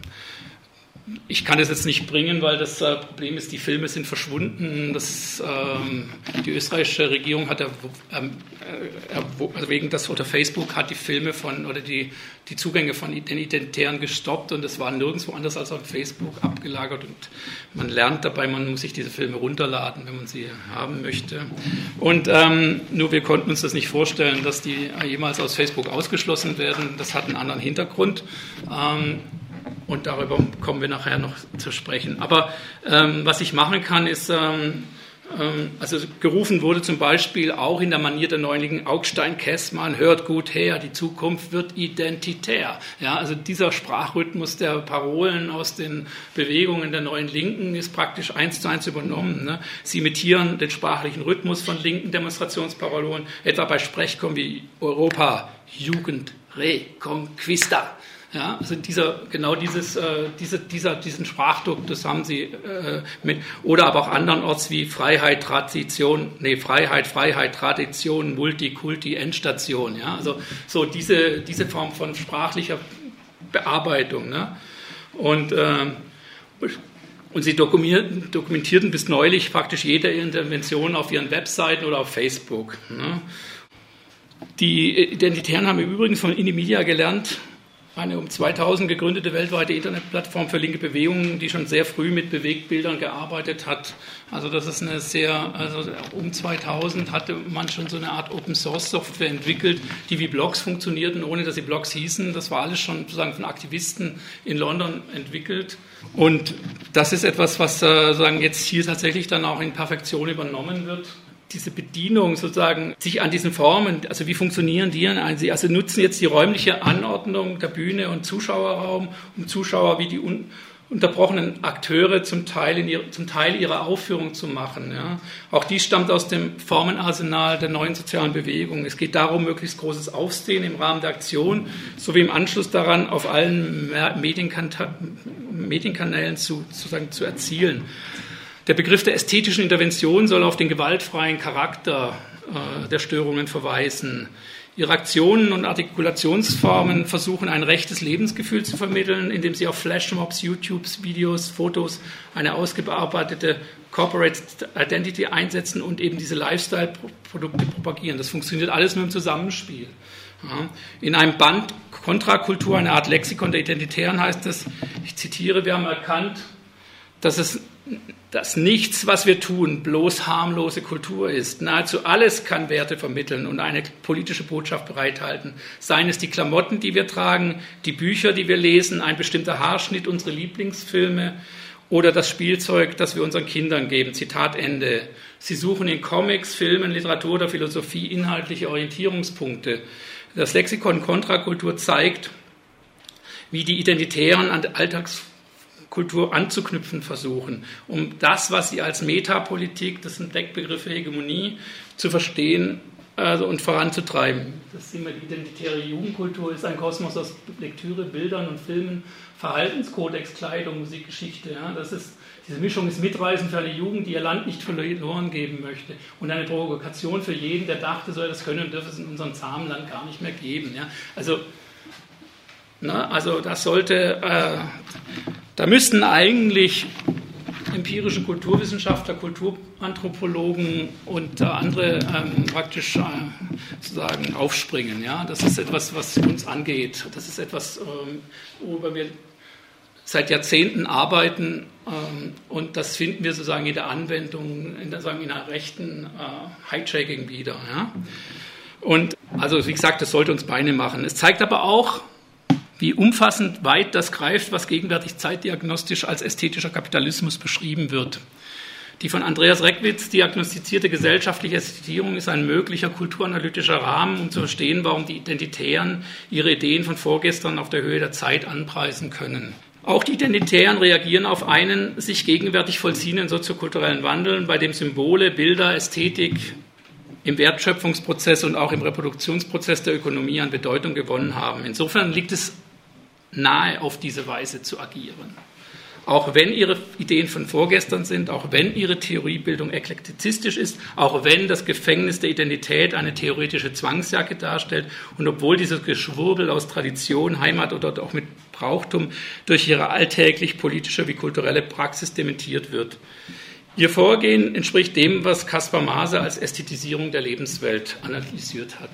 ich kann das jetzt nicht bringen, weil das äh, Problem ist, die Filme sind verschwunden. Das, ähm, die österreichische Regierung hat ähm, äh, also wegen das oder Facebook hat die Filme von oder die, die Zugänge von den Identitären gestoppt und es war nirgendwo anders als auf Facebook abgelagert und man lernt dabei, man muss sich diese Filme runterladen, wenn man sie haben möchte. Und ähm, nur wir konnten uns das nicht vorstellen, dass die jemals aus Facebook ausgeschlossen werden. Das hat einen anderen Hintergrund. Und darüber kommen wir nachher noch zu sprechen. Aber ähm, was ich machen kann, ist, ähm, ähm, also gerufen wurde zum Beispiel auch in der Manier der Neunlichen Augstein-Kessmann, hört gut her, die Zukunft wird identitär. Ja, also dieser Sprachrhythmus der Parolen aus den Bewegungen der neuen Linken ist praktisch eins zu eins übernommen. Ne? Sie imitieren den sprachlichen Rhythmus von linken Demonstrationsparolen, etwa bei Sprechkommen wie Europa, Jugend, Reconquista. Ja, also dieser, genau dieses, äh, diese, dieser, diesen Sprachdruck, das haben sie äh, mit, oder aber auch andernorts wie Freiheit, Tradition, nee, Freiheit, Freiheit, Tradition, Multikulti, Endstation. Ja, also so diese, diese Form von sprachlicher Bearbeitung. Ne? Und, äh, und sie dokumentierten, dokumentierten bis neulich praktisch jede Intervention auf ihren Webseiten oder auf Facebook. Ne? Die Identitären haben übrigens von Inimedia gelernt, eine um 2000 gegründete weltweite Internetplattform für linke Bewegungen, die schon sehr früh mit Bewegtbildern gearbeitet hat. Also das ist eine sehr, also um 2000 hatte man schon so eine Art Open Source Software entwickelt, die wie Blogs funktionierten, ohne dass sie Blogs hießen. Das war alles schon sozusagen von Aktivisten in London entwickelt. Und das ist etwas, was äh, sagen jetzt hier tatsächlich dann auch in Perfektion übernommen wird diese Bedienung sozusagen sich an diesen Formen, also wie funktionieren die? Sie also nutzen jetzt die räumliche Anordnung der Bühne und Zuschauerraum, um Zuschauer wie die un unterbrochenen Akteure zum Teil, in ihr, zum Teil ihrer Aufführung zu machen. Ja. Auch die stammt aus dem Formenarsenal der neuen sozialen Bewegung. Es geht darum, möglichst großes Aufsehen im Rahmen der Aktion sowie im Anschluss daran auf allen Medienkanälen zu, sozusagen zu erzielen. Der Begriff der ästhetischen Intervention soll auf den gewaltfreien Charakter äh, der Störungen verweisen. Ihre Aktionen und Artikulationsformen versuchen ein rechtes Lebensgefühl zu vermitteln, indem sie auf Flashmobs, YouTubes, Videos, Fotos eine ausgearbeitete Corporate Identity einsetzen und eben diese Lifestyle-Produkte propagieren. Das funktioniert alles nur im Zusammenspiel. Ja. In einem Band Kontrakultur, eine Art Lexikon der Identitären heißt es, ich zitiere, wir haben erkannt, dass es dass nichts, was wir tun, bloß harmlose Kultur ist. Nahezu alles kann Werte vermitteln und eine politische Botschaft bereithalten. Seien es die Klamotten, die wir tragen, die Bücher, die wir lesen, ein bestimmter Haarschnitt, unsere Lieblingsfilme oder das Spielzeug, das wir unseren Kindern geben. Zitat Ende. Sie suchen in Comics, Filmen, Literatur oder Philosophie inhaltliche Orientierungspunkte. Das Lexikon Kontrakultur zeigt, wie die Identitären an Alltags Kultur anzuknüpfen versuchen, um das, was sie als Metapolitik, das sind Deckbegriffe Hegemonie, zu verstehen also, und voranzutreiben. Das sehen wir, die identitäre Jugendkultur ist ein Kosmos aus Lektüre, Bildern und Filmen, Verhaltenskodex, Kleidung, Musikgeschichte. Ja, das ist, diese Mischung ist mitreißend für eine Jugend, die ihr Land nicht verloren geben möchte und eine Provokation für jeden, der dachte, so das können und dürfe es in unserem zahmen Land gar nicht mehr geben. Ja. Also, na, also das sollte äh, da müssten eigentlich empirische Kulturwissenschaftler, Kulturanthropologen und äh, andere ähm, praktisch äh, sozusagen aufspringen. Ja? Das ist etwas, was uns angeht. Das ist etwas, ähm, worüber wir seit Jahrzehnten arbeiten ähm, und das finden wir sozusagen in der Anwendung, in der, sagen, in einer rechten äh, Hijacking wieder. Ja? Und also wie gesagt, das sollte uns Beine machen. Es zeigt aber auch, wie umfassend weit das greift, was gegenwärtig zeitdiagnostisch als ästhetischer Kapitalismus beschrieben wird. Die von Andreas Reckwitz diagnostizierte gesellschaftliche Ästhetierung ist ein möglicher kulturanalytischer Rahmen, um zu verstehen, warum die Identitären ihre Ideen von vorgestern auf der Höhe der Zeit anpreisen können. Auch die Identitären reagieren auf einen sich gegenwärtig vollziehenden soziokulturellen Wandel, bei dem Symbole, Bilder, Ästhetik im Wertschöpfungsprozess und auch im Reproduktionsprozess der Ökonomie an Bedeutung gewonnen haben. Insofern liegt es nahe auf diese Weise zu agieren. Auch wenn ihre Ideen von vorgestern sind, auch wenn ihre Theoriebildung eklektizistisch ist, auch wenn das Gefängnis der Identität eine theoretische Zwangsjacke darstellt und obwohl dieses Geschwurbel aus Tradition, Heimat oder auch mit Brauchtum durch ihre alltäglich politische wie kulturelle Praxis dementiert wird. Ihr Vorgehen entspricht dem, was Caspar Maase als Ästhetisierung der Lebenswelt analysiert hat.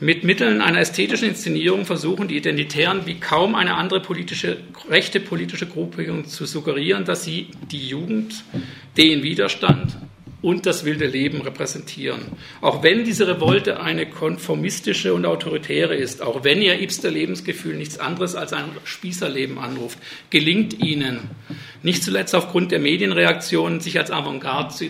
Mit Mitteln einer ästhetischen Inszenierung versuchen die Identitären wie kaum eine andere politische, rechte politische Gruppierung zu suggerieren, dass sie die Jugend, den Widerstand und das wilde Leben repräsentieren. Auch wenn diese Revolte eine konformistische und autoritäre ist, auch wenn ihr Ibster Lebensgefühl nichts anderes als ein Spießerleben anruft, gelingt ihnen, nicht zuletzt aufgrund der Medienreaktionen, sich als Avantgarde zu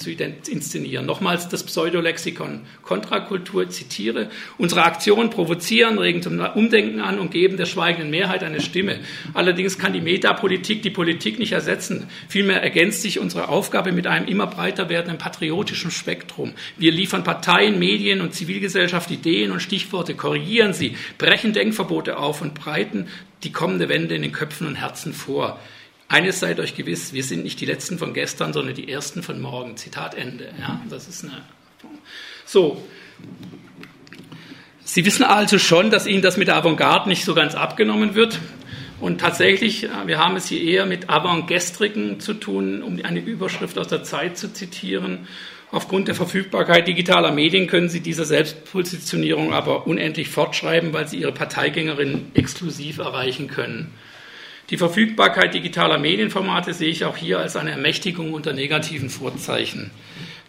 zu inszenieren. Nochmals das Pseudolexikon Kontrakultur zitiere. Unsere Aktionen provozieren, regen zum Umdenken an und geben der schweigenden Mehrheit eine Stimme. Allerdings kann die Metapolitik die Politik nicht ersetzen. Vielmehr ergänzt sich unsere Aufgabe mit einem immer breiter werdenden patriotischen Spektrum. Wir liefern Parteien, Medien und Zivilgesellschaft Ideen und Stichworte, korrigieren sie, brechen Denkverbote auf und breiten die kommende Wende in den Köpfen und Herzen vor. Eines seid euch gewiss, wir sind nicht die Letzten von gestern, sondern die Ersten von morgen. Zitat Ende. Ja, das ist eine. So. Sie wissen also schon, dass Ihnen das mit der Avantgarde nicht so ganz abgenommen wird. Und tatsächlich, äh, wir haben es hier eher mit Avantgestrigen zu tun, um eine Überschrift aus der Zeit zu zitieren. Aufgrund der Verfügbarkeit digitaler Medien können sie dieser Selbstpositionierung aber unendlich fortschreiben, weil sie ihre Parteigängerinnen exklusiv erreichen können. Die Verfügbarkeit digitaler Medienformate sehe ich auch hier als eine Ermächtigung unter negativen Vorzeichen.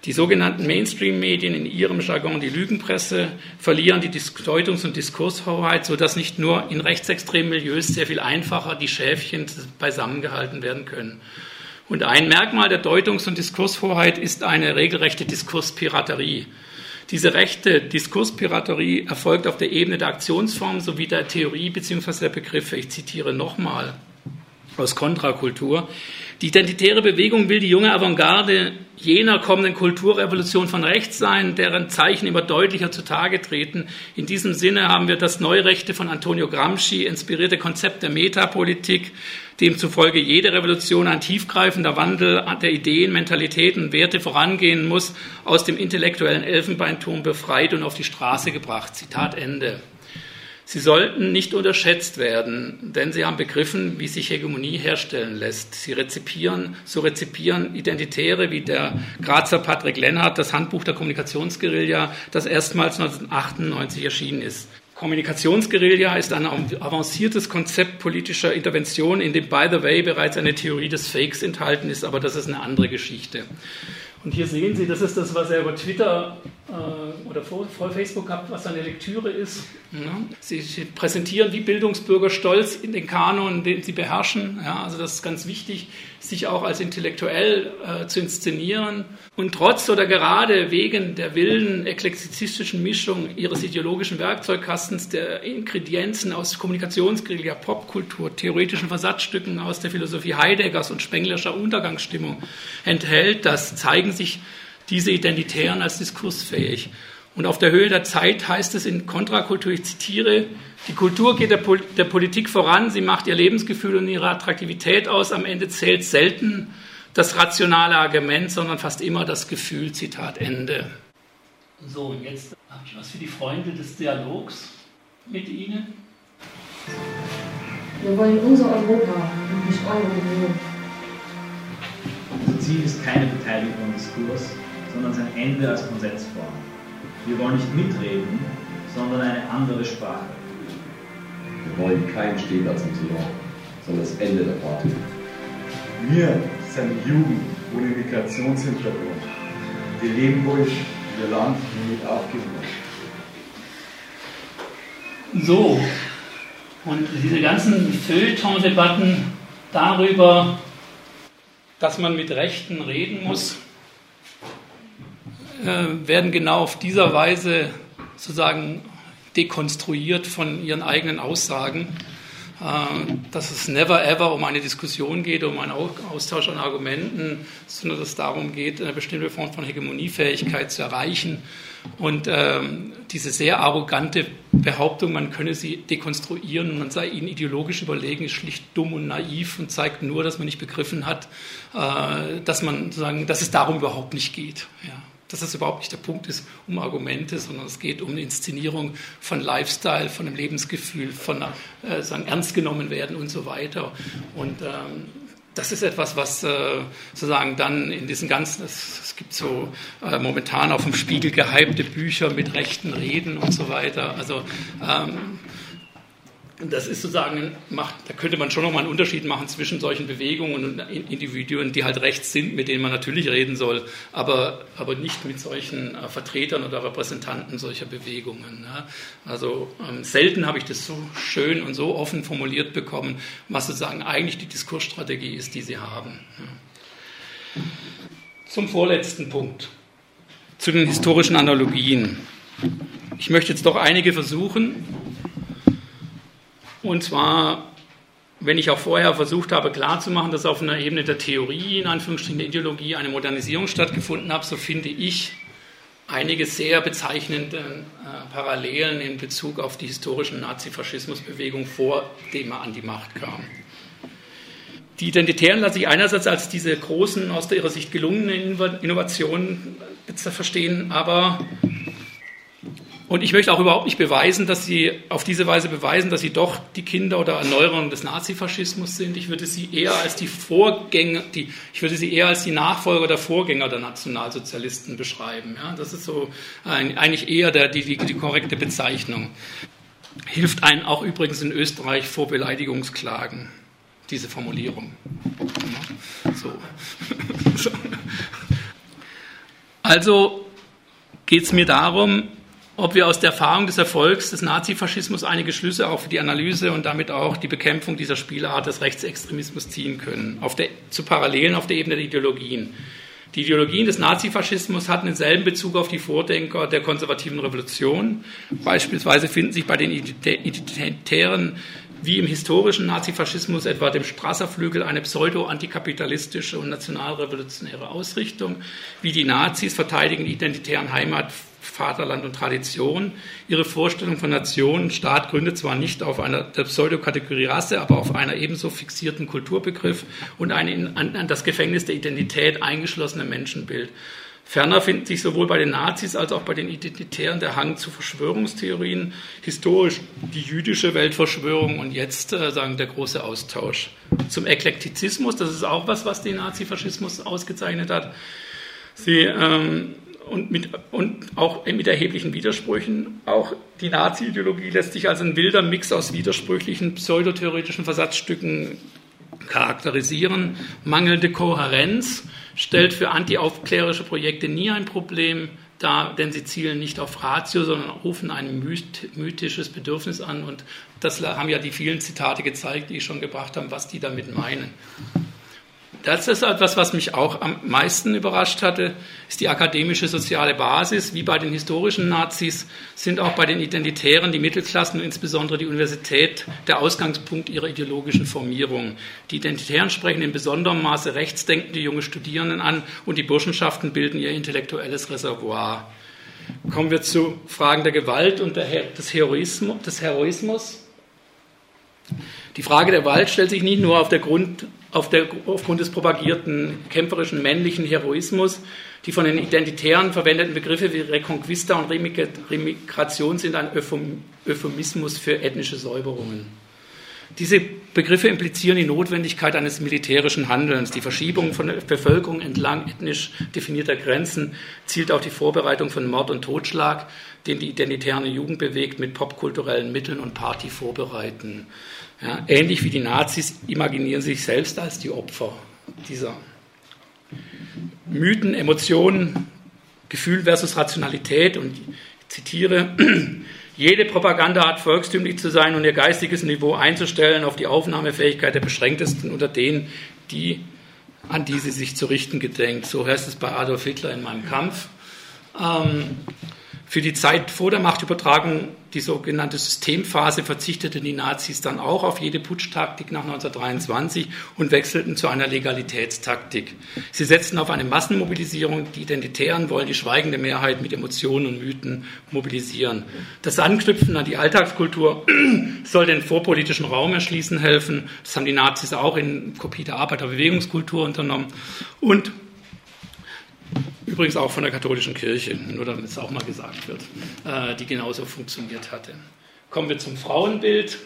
Die sogenannten Mainstream-Medien, in ihrem Jargon die Lügenpresse, verlieren die Deutungs- und Diskurshoheit, sodass nicht nur in rechtsextremen Milieus sehr viel einfacher die Schäfchen beisammengehalten werden können. Und ein Merkmal der Deutungs- und Diskurshoheit ist eine regelrechte Diskurspiraterie. Diese rechte Diskurspiraterie erfolgt auf der Ebene der Aktionsform sowie der Theorie bzw. der Begriffe. Ich zitiere nochmal aus Kontrakultur. Die identitäre Bewegung will die junge Avantgarde jener kommenden Kulturrevolution von rechts sein, deren Zeichen immer deutlicher zutage treten. In diesem Sinne haben wir das Neurechte von Antonio Gramsci inspirierte Konzept der Metapolitik, demzufolge jede Revolution ein tiefgreifender Wandel der Ideen, Mentalitäten Werte vorangehen muss, aus dem intellektuellen Elfenbeinturm befreit und auf die Straße gebracht. Zitat Ende. Sie sollten nicht unterschätzt werden, denn sie haben begriffen, wie sich Hegemonie herstellen lässt. Sie rezipieren, so rezipieren Identitäre wie der Grazer Patrick Lennart das Handbuch der Kommunikationsguerilla, das erstmals 1998 erschienen ist. Kommunikationsguerilla ist ein avanciertes Konzept politischer Intervention, in dem, by the way, bereits eine Theorie des Fakes enthalten ist, aber das ist eine andere Geschichte. Und hier sehen Sie, das ist das, was er über Twitter oder vor, Facebook hat, was seine Lektüre ist. Sie, präsentieren wie Bildungsbürger stolz in den Kanon, den sie beherrschen. Ja, also das ist ganz wichtig, sich auch als intellektuell äh, zu inszenieren. Und trotz oder gerade wegen der wilden eklektizistischen Mischung ihres ideologischen Werkzeugkastens, der Ingredienzen aus Kommunikationsguerilla, Popkultur, theoretischen Versatzstücken aus der Philosophie Heideggers und Spenglerscher Untergangsstimmung enthält, das zeigen sich diese Identitären als diskursfähig. Und auf der Höhe der Zeit heißt es in Kontrakultur, ich zitiere, die Kultur geht der, Pol der, Politik voran, sie macht ihr Lebensgefühl und ihre Attraktivität aus, am Ende zählt selten das rationale Argument, sondern fast immer das Gefühl, Zitat Ende. So, jetzt habe ich was für die Freunde des Dialogs mit Ihnen. Wir wollen unser Europa, nicht eure Union. Unser Ziel ist keine Beteiligung am Diskurs, sondern sein Ende als Konsensform. Wir wollen nicht mitreden, sondern eine andere Sprache. Wir wollen kein Stehplatz im Salon, sondern das Ende der Party. Wir sind Jugend ohne Migrationshintergrund. Wir leben ruhig, wir Land nicht aufgeben. So, und diese ganzen Feuilleton-Debatten darüber, dass man mit Rechten reden muss, äh, werden genau auf dieser Weise sozusagen dekonstruiert von ihren eigenen Aussagen, äh, dass es never ever um eine Diskussion geht, um einen Austausch an Argumenten, sondern dass es darum geht, eine bestimmte Form von Hegemoniefähigkeit zu erreichen. Und ähm, diese sehr arrogante Behauptung, man könne sie dekonstruieren und man sei ihnen ideologisch überlegen, ist schlicht dumm und naiv und zeigt nur, dass man nicht begriffen hat, äh, dass man dass es darum überhaupt nicht geht. Ja dass das überhaupt nicht der Punkt ist um Argumente, sondern es geht um eine Inszenierung von Lifestyle, von einem Lebensgefühl, von äh, sagen, ernst genommen werden und so weiter. Und ähm, das ist etwas, was äh, sozusagen dann in diesen ganzen, es, es gibt so äh, momentan auf dem Spiegel gehypte Bücher mit rechten Reden und so weiter. Also ähm, das ist sozusagen, macht, da könnte man schon nochmal einen Unterschied machen zwischen solchen Bewegungen und Individuen, die halt rechts sind, mit denen man natürlich reden soll, aber, aber nicht mit solchen äh, Vertretern oder Repräsentanten solcher Bewegungen. Ja. Also ähm, selten habe ich das so schön und so offen formuliert bekommen, was sozusagen eigentlich die Diskursstrategie ist, die sie haben. Ja. Zum vorletzten Punkt, zu den historischen Analogien. Ich möchte jetzt doch einige versuchen, und zwar, wenn ich auch vorher versucht habe klarzumachen, dass auf einer Ebene der Theorie, in Anführungsstrichen der Ideologie, eine Modernisierung stattgefunden hat, so finde ich einige sehr bezeichnende äh, Parallelen in Bezug auf die historischen Nazifaschismusbewegungen, vor dem er an die Macht kam. Die Identitären lassen sich einerseits als diese großen, aus ihrer Sicht gelungenen Innovationen verstehen, aber Und ich möchte auch überhaupt nicht beweisen, dass sie auf diese Weise beweisen, dass sie doch die Kinder oder Erneuerung des Nazifaschismus sind. Ich würde sie eher als die Vorgänger, die, ich würde sie eher als die Nachfolger der Vorgänger der Nationalsozialisten beschreiben. Ja, das ist so ein, eigentlich eher der, die, die, die korrekte Bezeichnung. Hilft einen auch übrigens in Österreich vor Beleidigungsklagen, diese Formulierung. So. *laughs* Also geht es mir darum, ob wir aus der Erfahrung des Erfolgs des Nazifaschismus einige Schlüsse auch für die Analyse und damit auch die Bekämpfung dieser Spielart des Rechtsextremismus ziehen können, auf der, zu Parallelen auf der Ebene der Ideologien. Die Ideologien des Nazifaschismus hatten denselben Bezug auf die Vordenker der konservativen Revolution. Beispielsweise finden sich bei den Identitären wie im historischen Nazifaschismus, etwa dem Strasserflügel, eine pseudo-antikapitalistische und nationalrevolutionäre Ausrichtung. Wie die Nazis verteidigen die identitären Heimat Vaterland und Tradition. Ihre Vorstellung von Nation und Staat gründet zwar nicht auf einer der Pseudokategorie Rasse, aber auf einer ebenso fixierten Kulturbegriff und ein an, das Gefängnis der Identität eingeschlossene Menschenbild. Ferner findet sich sowohl bei den Nazis als auch bei den Identitären der Hang zu Verschwörungstheorien, historisch die jüdische Weltverschwörung und jetzt äh, sagen der große Austausch. Zum Eklektizismus, das ist auch was, was den Nazifaschismus ausgezeichnet hat. Sie ähm, und, mit, und auch mit erheblichen Widersprüchen. Auch die Nazi-Ideologie lässt sich als ein wilder Mix aus widersprüchlichen pseudotheoretischen Versatzstücken charakterisieren. Mangelnde Kohärenz stellt für antiaufklärische Projekte nie ein Problem dar, denn sie zielen nicht auf Ratio, sondern rufen ein mythisches Bedürfnis an. Und das haben ja die vielen Zitate gezeigt, die ich schon gebracht habe, was die damit meinen das ist etwas, was mich auch am meisten überrascht hatte, ist die akademische soziale Basis. Wie bei den historischen Nazis sind auch bei den Identitären die Mittelklassen und insbesondere die Universität der Ausgangspunkt ihrer ideologischen Formierung. Die Identitären sprechen in besonderem Maße rechtsdenkende junge Studierenden an und die Burschenschaften bilden ihr intellektuelles Reservoir. Kommen wir zu Fragen der Gewalt und des Heroismus. Die Frage der Gewalt stellt sich nicht nur auf der Grund auf der, aufgrund des propagierten kämpferischen männlichen Heroismus. Die von den Identitären verwendeten Begriffe wie Reconquista und Remigration sind ein Euphemismus für ethnische Säuberungen. Diese Begriffe implizieren die Notwendigkeit eines militärischen Handelns. Die Verschiebung von der Bevölkerung entlang ethnisch definierter Grenzen zielt auf die Vorbereitung von Mord und Totschlag, den die identitäre Jugend bewegt, mit popkulturellen Mitteln und Party vorbereiten. Ja, ähnlich wie die Nazis imaginieren sich selbst als die Opfer dieser Mythen, Emotionen, Gefühl versus Rationalität. Und ich zitiere, jede Propaganda hat volkstümlich zu sein und ihr geistiges Niveau einzustellen auf die Aufnahmefähigkeit der Beschränktesten unter denen, die, an die sie sich zu richten gedenkt. So heißt es bei Adolf Hitler in meinem Kampf. Ähm, für die Zeit vor der Machtübertragung, die sogenannte Systemphase, verzichteten die Nazis dann auch auf jede Putschtaktik nach 1923 und wechselten zu einer Legalitätstaktik. Sie setzten auf eine Massenmobilisierung. Die Identitären wollen die schweigende Mehrheit mit Emotionen und Mythen mobilisieren. Das Anknüpfen an die Alltagskultur *clears throat* soll den vorpolitischen Raum erschließen helfen. Das haben die Nazis auch in Kopie der Arbeiterbewegungskultur unternommen. Und Übrigens auch von der katholischen Kirche, nur damit es auch mal gesagt wird, äh, die genauso funktioniert hatte. Kommen wir zum Frauenbild.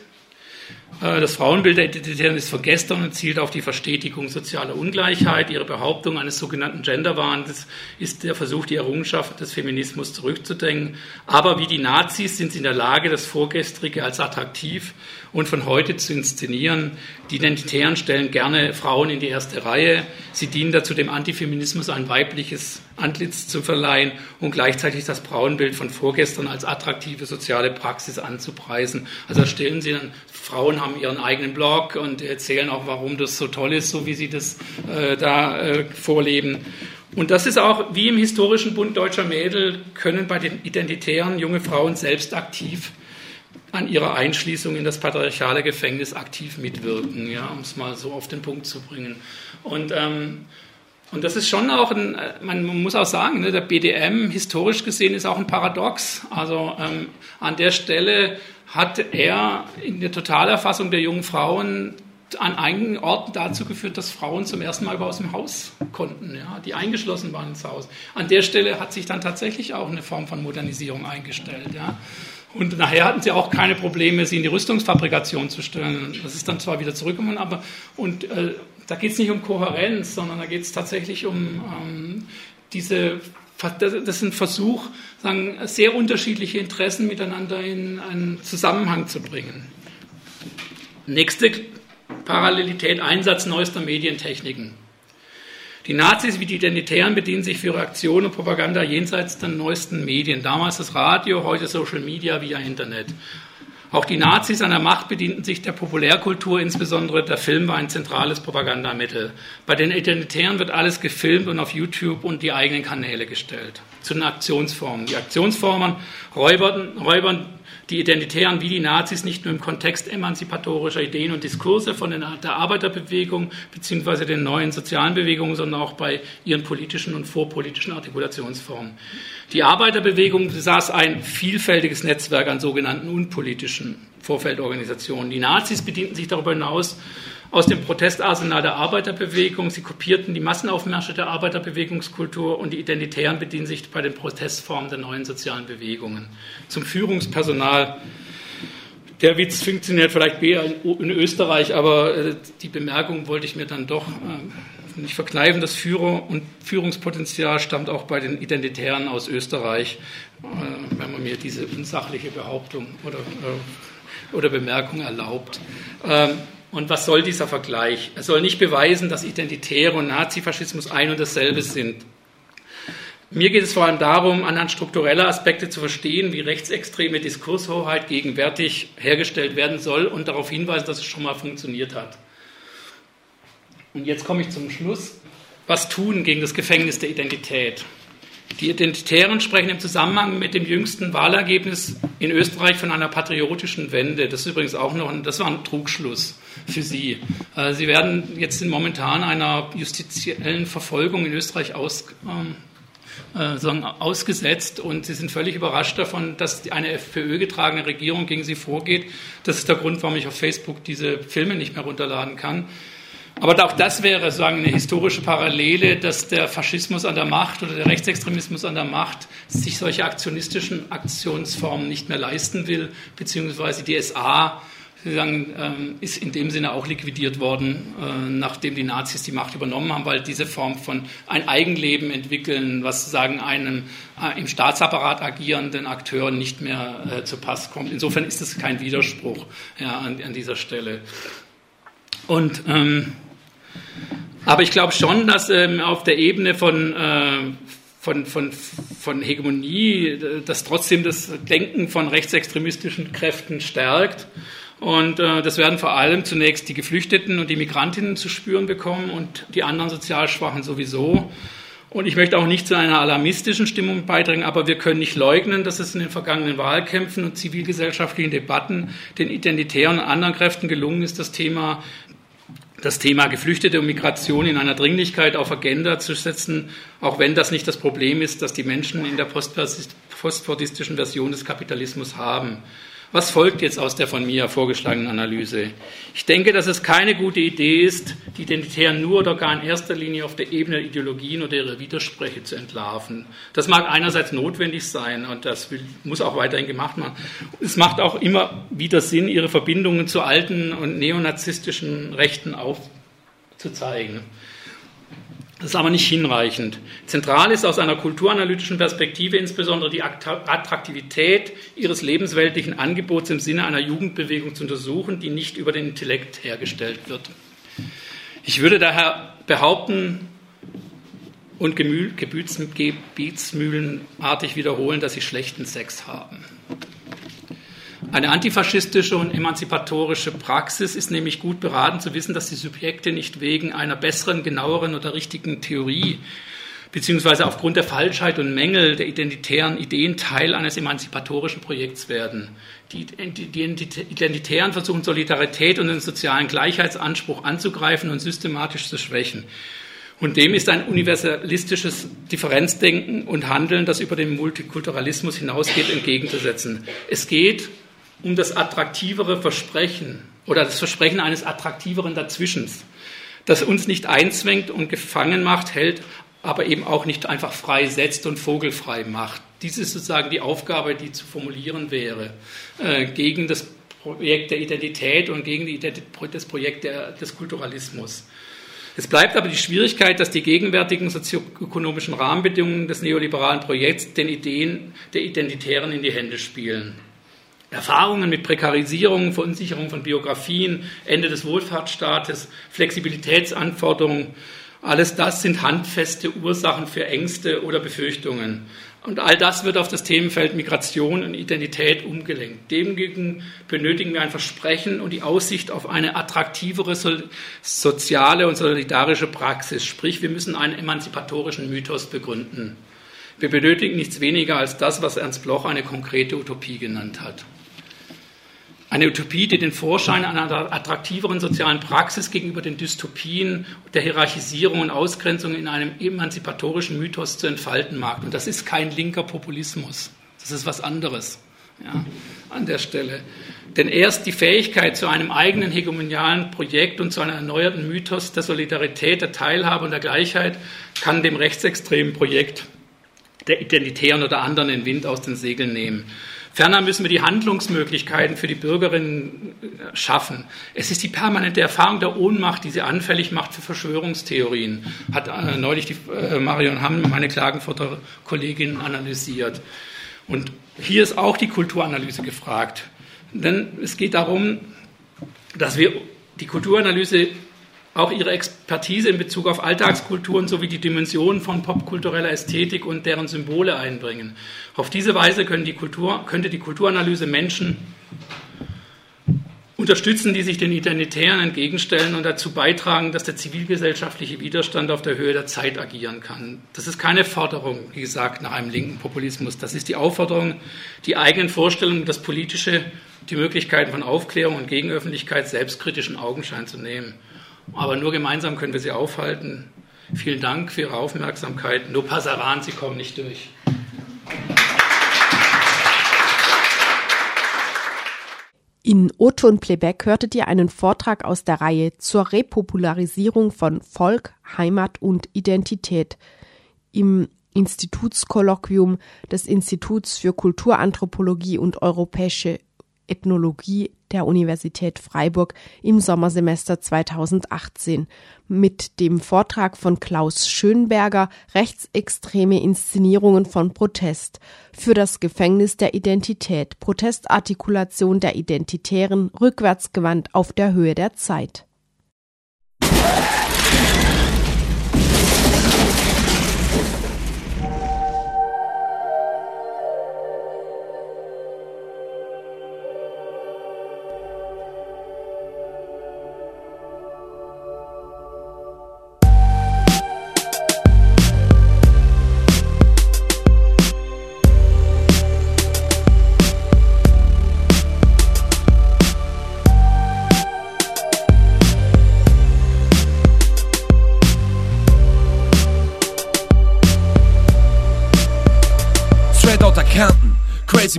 Äh, das Frauenbild der Identitären ist vergestern und zielt auf die Verstetigung sozialer Ungleichheit. Ihre Behauptung eines sogenannten Genderwahns ist der Versuch, die Errungenschaft des Feminismus zurückzudenken. Aber wie die Nazis sind sie in der Lage, das Vorgestrige als attraktiv und von heute zu inszenieren. Die Identitären stellen gerne Frauen in die erste Reihe. Sie dienen dazu, dem Antifeminismus ein weibliches Antlitz zu verleihen und gleichzeitig das Frauenbild von vorgestern als attraktive soziale Praxis anzupreisen. Also stellen Sie dann, Frauen haben ihren eigenen Blog und erzählen auch, warum das so toll ist, so wie sie das äh, da äh, vorleben. Und das ist auch, wie im historischen Bund deutscher Mädel, können bei den Identitären junge Frauen selbst aktiv an ihrer Einschließung in das patriarchale Gefängnis aktiv mitwirken, ja, um es mal so auf den Punkt zu bringen. Und, ähm, und das ist schon auch ein, man muss auch sagen, ne, der BDM historisch gesehen ist auch ein Paradox. Also ähm, an der Stelle hat er in der Totalerfassung der jungen Frauen an einigen Orten dazu geführt, dass Frauen zum ersten Mal aus dem Haus konnten, ja, die eingeschlossen waren ins Haus. An der Stelle hat sich dann tatsächlich auch eine Form von Modernisierung eingestellt. Ja. Und nachher hatten sie auch keine Probleme, sie in die Rüstungsfabrikation zu stellen. Das ist dann zwar wieder zurückgekommen, aber und äh, da geht es nicht um Kohärenz, sondern da geht es tatsächlich um ähm, diese das ist ein Versuch, sagen, sehr unterschiedliche Interessen miteinander in einen Zusammenhang zu bringen. Nächste Parallelität, Einsatz neuester Medientechniken. Die Nazis wie die Identitären bedienen sich für ihre Aktionen und Propaganda jenseits der neuesten Medien. Damals das Radio, heute Social Media via Internet. Auch die Nazis an der Macht bedienten sich der Populärkultur, insbesondere der Film war ein zentrales Propagandamittel. Bei den Identitären wird alles gefilmt und auf YouTube und die eigenen Kanäle gestellt. Zu den Aktionsformen. Die Aktionsformen räubern, räubern die Identitären wie die Nazis nicht nur im Kontext emanzipatorischer Ideen und Diskurse von der Arbeiterbewegung bzw. den neuen sozialen Bewegungen, sondern auch bei ihren politischen und vorpolitischen Artikulationsformen. Die Arbeiterbewegung besaß ein vielfältiges Netzwerk an sogenannten unpolitischen Vorfeldorganisationen. Die Nazis bedienten sich darüber hinaus aus dem Protestarsenal der Arbeiterbewegung. Sie kopierten die Massenaufmärsche der Arbeiterbewegungskultur und die Identitären bedienen sich bei den Protestformen der neuen sozialen Bewegungen. Zum Führungspersonal. Der Witz funktioniert vielleicht eher in Österreich, aber äh, die Bemerkung wollte ich mir dann doch äh, nicht verkneifen. Das Führer- und Führungspotenzial stammt auch bei den Identitären aus Österreich, äh, wenn man mir diese unsachliche Behauptung oder, oder Bemerkung erlaubt. Und was soll dieser Vergleich? Er soll nicht beweisen, dass Identitäre und Nazifaschismus ein und dasselbe sind. Mir geht es vor allem darum, anhand struktureller Aspekte zu verstehen, wie rechtsextreme Diskurshoheit gegenwärtig hergestellt werden soll und darauf hinweisen, dass es schon mal funktioniert hat. Und jetzt komme ich zum Schluss. Was tun gegen das Gefängnis der Identität? Die Identitären sprechen im Zusammenhang mit dem jüngsten Wahlergebnis in Österreich von einer patriotischen Wende. Das ist übrigens auch noch das war ein Trugschluss für Sie. Äh, Sie werden jetzt in momentan einer justiziellen Verfolgung in Österreich aus, ähm, äh, sagen, ausgesetzt und Sie sind völlig überrascht davon, dass eine FPÖ-getragene Regierung gegen Sie vorgeht. Das ist der Grund, warum ich auf Facebook diese Filme nicht mehr runterladen kann. Aber auch das wäre sozusagen eine historische Parallele, dass der Faschismus an der Macht oder der Rechtsextremismus an der Macht sich solche aktionistischen Aktionsformen nicht mehr leisten will, beziehungsweise die SA sagen, ähm, ist in dem Sinne auch liquidiert worden, äh, nachdem die Nazis die Macht übernommen haben, weil diese Form von ein Eigenleben entwickeln, was sagen einem äh, im Staatsapparat agierenden Akteur nicht mehr äh, zu Pass kommt. Insofern ist es kein Widerspruch ja, an, an dieser Stelle. Und ähm, aber ich glaube schon, dass ähm, auf der Ebene von, äh, von, von, von Hegemonie das trotzdem das Denken von rechtsextremistischen Kräften stärkt. Und äh, das werden vor allem zunächst die Geflüchteten und die Migrantinnen zu spüren bekommen und die anderen sozial Schwachen sowieso. Und ich möchte auch nicht zu einer alarmistischen Stimmung beitragen, aber wir können nicht leugnen, dass es in den vergangenen Wahlkämpfen und zivilgesellschaftlichen Debatten den identitären und anderen Kräften gelungen ist, das Thema das Thema Geflüchtete und Migration in einer Dringlichkeit auf Agenda zu setzen, auch wenn das nicht das Problem ist, das die Menschen in der postfordistischen Version des Kapitalismus haben. Was folgt jetzt aus der von mir vorgeschlagenen Analyse? Ich denke, dass es keine gute Idee ist, die Identitären nur oder gar in erster Linie auf der Ebene der Ideologien oder ihrer Widersprüche zu entlarven. Das mag einerseits notwendig sein und das muss auch weiterhin gemacht werden. Es macht auch immer wieder Sinn, ihre Verbindungen zu alten und neonazistischen Rechten aufzuzeigen. Das ist aber nicht hinreichend. Zentral ist aus einer kulturanalytischen Perspektive insbesondere die Attraktivität ihres lebensweltlichen Angebots im Sinne einer Jugendbewegung zu untersuchen, die nicht über den Intellekt hergestellt wird. Ich würde daher behaupten und gebietsmühlenartig wiederholen, dass sie schlechten Sex haben. Eine antifaschistische und emanzipatorische Praxis ist nämlich gut beraten zu wissen, dass die Subjekte nicht wegen einer besseren, genaueren oder richtigen Theorie beziehungsweise aufgrund der Falschheit und Mängel der identitären Ideen Teil eines emanzipatorischen Projekts werden. Die, Identitären versuchen Solidarität und den sozialen Gleichheitsanspruch anzugreifen und systematisch zu schwächen. Und dem ist ein universalistisches Differenzdenken und Handeln, das über den Multikulturalismus hinausgeht, entgegenzusetzen. Es geht um das attraktivere Versprechen oder das Versprechen eines attraktiveren Dazwischens, das uns nicht einzwängt und gefangen macht, hält, aber eben auch nicht einfach frei setzt und vogelfrei macht. Dies ist sozusagen die Aufgabe, die zu formulieren wäre, äh, gegen das Projekt der Identität und gegen Identität, das Projekt der, des Kulturalismus. Es bleibt aber die Schwierigkeit, dass die gegenwärtigen sozioökonomischen Rahmenbedingungen des neoliberalen Projekts den Ideen der Identitären in die Hände spielen. Erfahrungen mit Prekarisierung, Verunsicherung von Biografien, Ende des Wohlfahrtsstaates, Flexibilitätsanforderungen, alles das sind handfeste Ursachen für Ängste oder Befürchtungen. Und all das wird auf das Themenfeld Migration und Identität umgelenkt. Demgegen benötigen wir ein Versprechen und die Aussicht auf eine attraktivere soziale und solidarische Praxis. Sprich, wir müssen einen emanzipatorischen Mythos begründen. Wir benötigen nichts weniger als das, was Ernst Bloch eine konkrete Utopie genannt hat. Eine Utopie, die den Vorschein einer attraktiveren sozialen Praxis gegenüber den Dystopien der Hierarchisierung und Ausgrenzung in einem emanzipatorischen Mythos zu entfalten mag. Und das ist kein linker Populismus. Das ist was anderes ja, an der Stelle. Denn erst die Fähigkeit zu einem eigenen hegemonialen Projekt und zu einem erneuerten Mythos der Solidarität, der Teilhabe und der Gleichheit kann dem rechtsextremen Projekt der Identitären oder anderen den Wind aus den Segeln nehmen. Ferner müssen wir die Handlungsmöglichkeiten für die Bürgerinnen äh, schaffen. Es ist die permanente Erfahrung der Ohnmacht, die sie anfällig macht für Verschwörungstheorien, hat äh, neulich die, äh, Marion Hamm, meine Klagenfurter Kollegin, analysiert. Und hier ist auch die Kulturanalyse gefragt. Denn es geht darum, dass wir die Kulturanalyse auch ihre Expertise in Bezug auf Alltagskulturen sowie die Dimensionen von popkultureller Ästhetik und deren Symbole einbringen. Auf diese Weise die Kultur, könnte die Kulturanalyse Menschen unterstützen, die sich den Identitären entgegenstellen und dazu beitragen, dass der zivilgesellschaftliche Widerstand auf der Höhe der Zeit agieren kann. Das ist keine Forderung, wie gesagt, nach einem linken Populismus. Das ist die Aufforderung, die eigenen Vorstellungen, das Politische, die Möglichkeiten von Aufklärung und Gegenöffentlichkeit selbstkritischen Augenschein zu nehmen. Aber nur gemeinsam können wir sie aufhalten. Vielen Dank für Ihre Aufmerksamkeit. Nur Passaran, Sie kommen nicht durch. In Otto und Plebeck hörtet ihr einen Vortrag aus der Reihe zur Repopularisierung von Volk, Heimat und Identität im Institutskolloquium des Instituts für Kulturanthropologie und europäische Ethnologie der Universität Freiburg im Sommersemester 2018 mit dem Vortrag von Klaus Schönberger Rechtsextreme Inszenierungen von Protest. Für das Gefängnis der Identität. Protestartikulation der Identitären. Rückwärtsgewandt auf der Höhe der Zeit.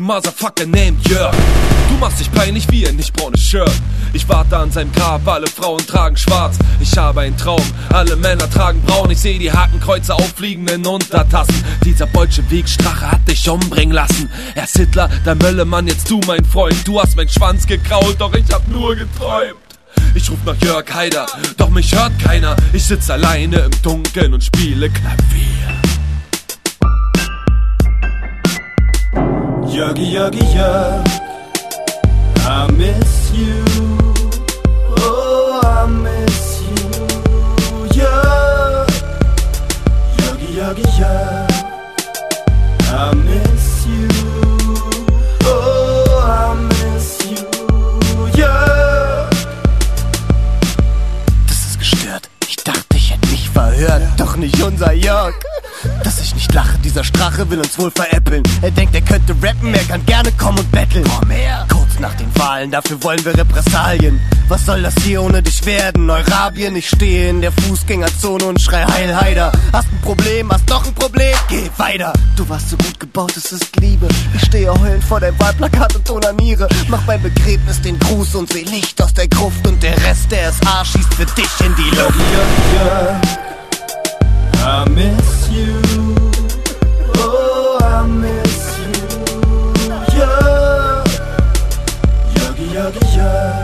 Motherfucker named Jörg. Du machst dich peinlich wie ein nicht braunes Shirt. Ich warte an seinem Grab, alle Frauen tragen schwarz. Ich habe einen Traum, alle Männer tragen braun. Ich sehe die Hakenkreuze auffliegenden Untertassen. Dieser Bolschewik-Strache hat dich umbringen lassen. Er ist Hitler, der Möllemann, jetzt du mein Freund. Du hast meinen Schwanz gekrault, doch ich hab nur geträumt. Ich ruf nach Jörg Haider, doch mich hört keiner. Ich sitz alleine im Dunkeln und spiele Klavier. Juggy, Juggy, Jug. I miss you. Oh, I miss you. Jug. Juggy, Juggy, Jug. I miss you. Oh, I miss you. Jug. Das ist gestört. Ich dachte, ich hätte mich verhört. Doch nicht unser Jörg. Dass ich nicht lache, dieser Strache will uns wohl veräppeln. Er denkt, er könnte rappen, er kann gerne kommen und betteln. Komm her! Kurz nach den Wahlen, dafür wollen wir Repressalien. Was soll das hier ohne dich werden? Eurabien, ich stehe in der Fußgängerzone und schrei Heil Heider. Hast ein Problem, hast doch ein Problem? Geh weiter. Du warst so gut gebaut, es ist Liebe. Ich stehe heulend vor deinem Wahlplakat und onaniere. Mach beim Begräbnis den Gruß und seh Licht aus der Gruft und der Rest der SA schießt für dich in die Luft. Ja, ja. 여기 여기 여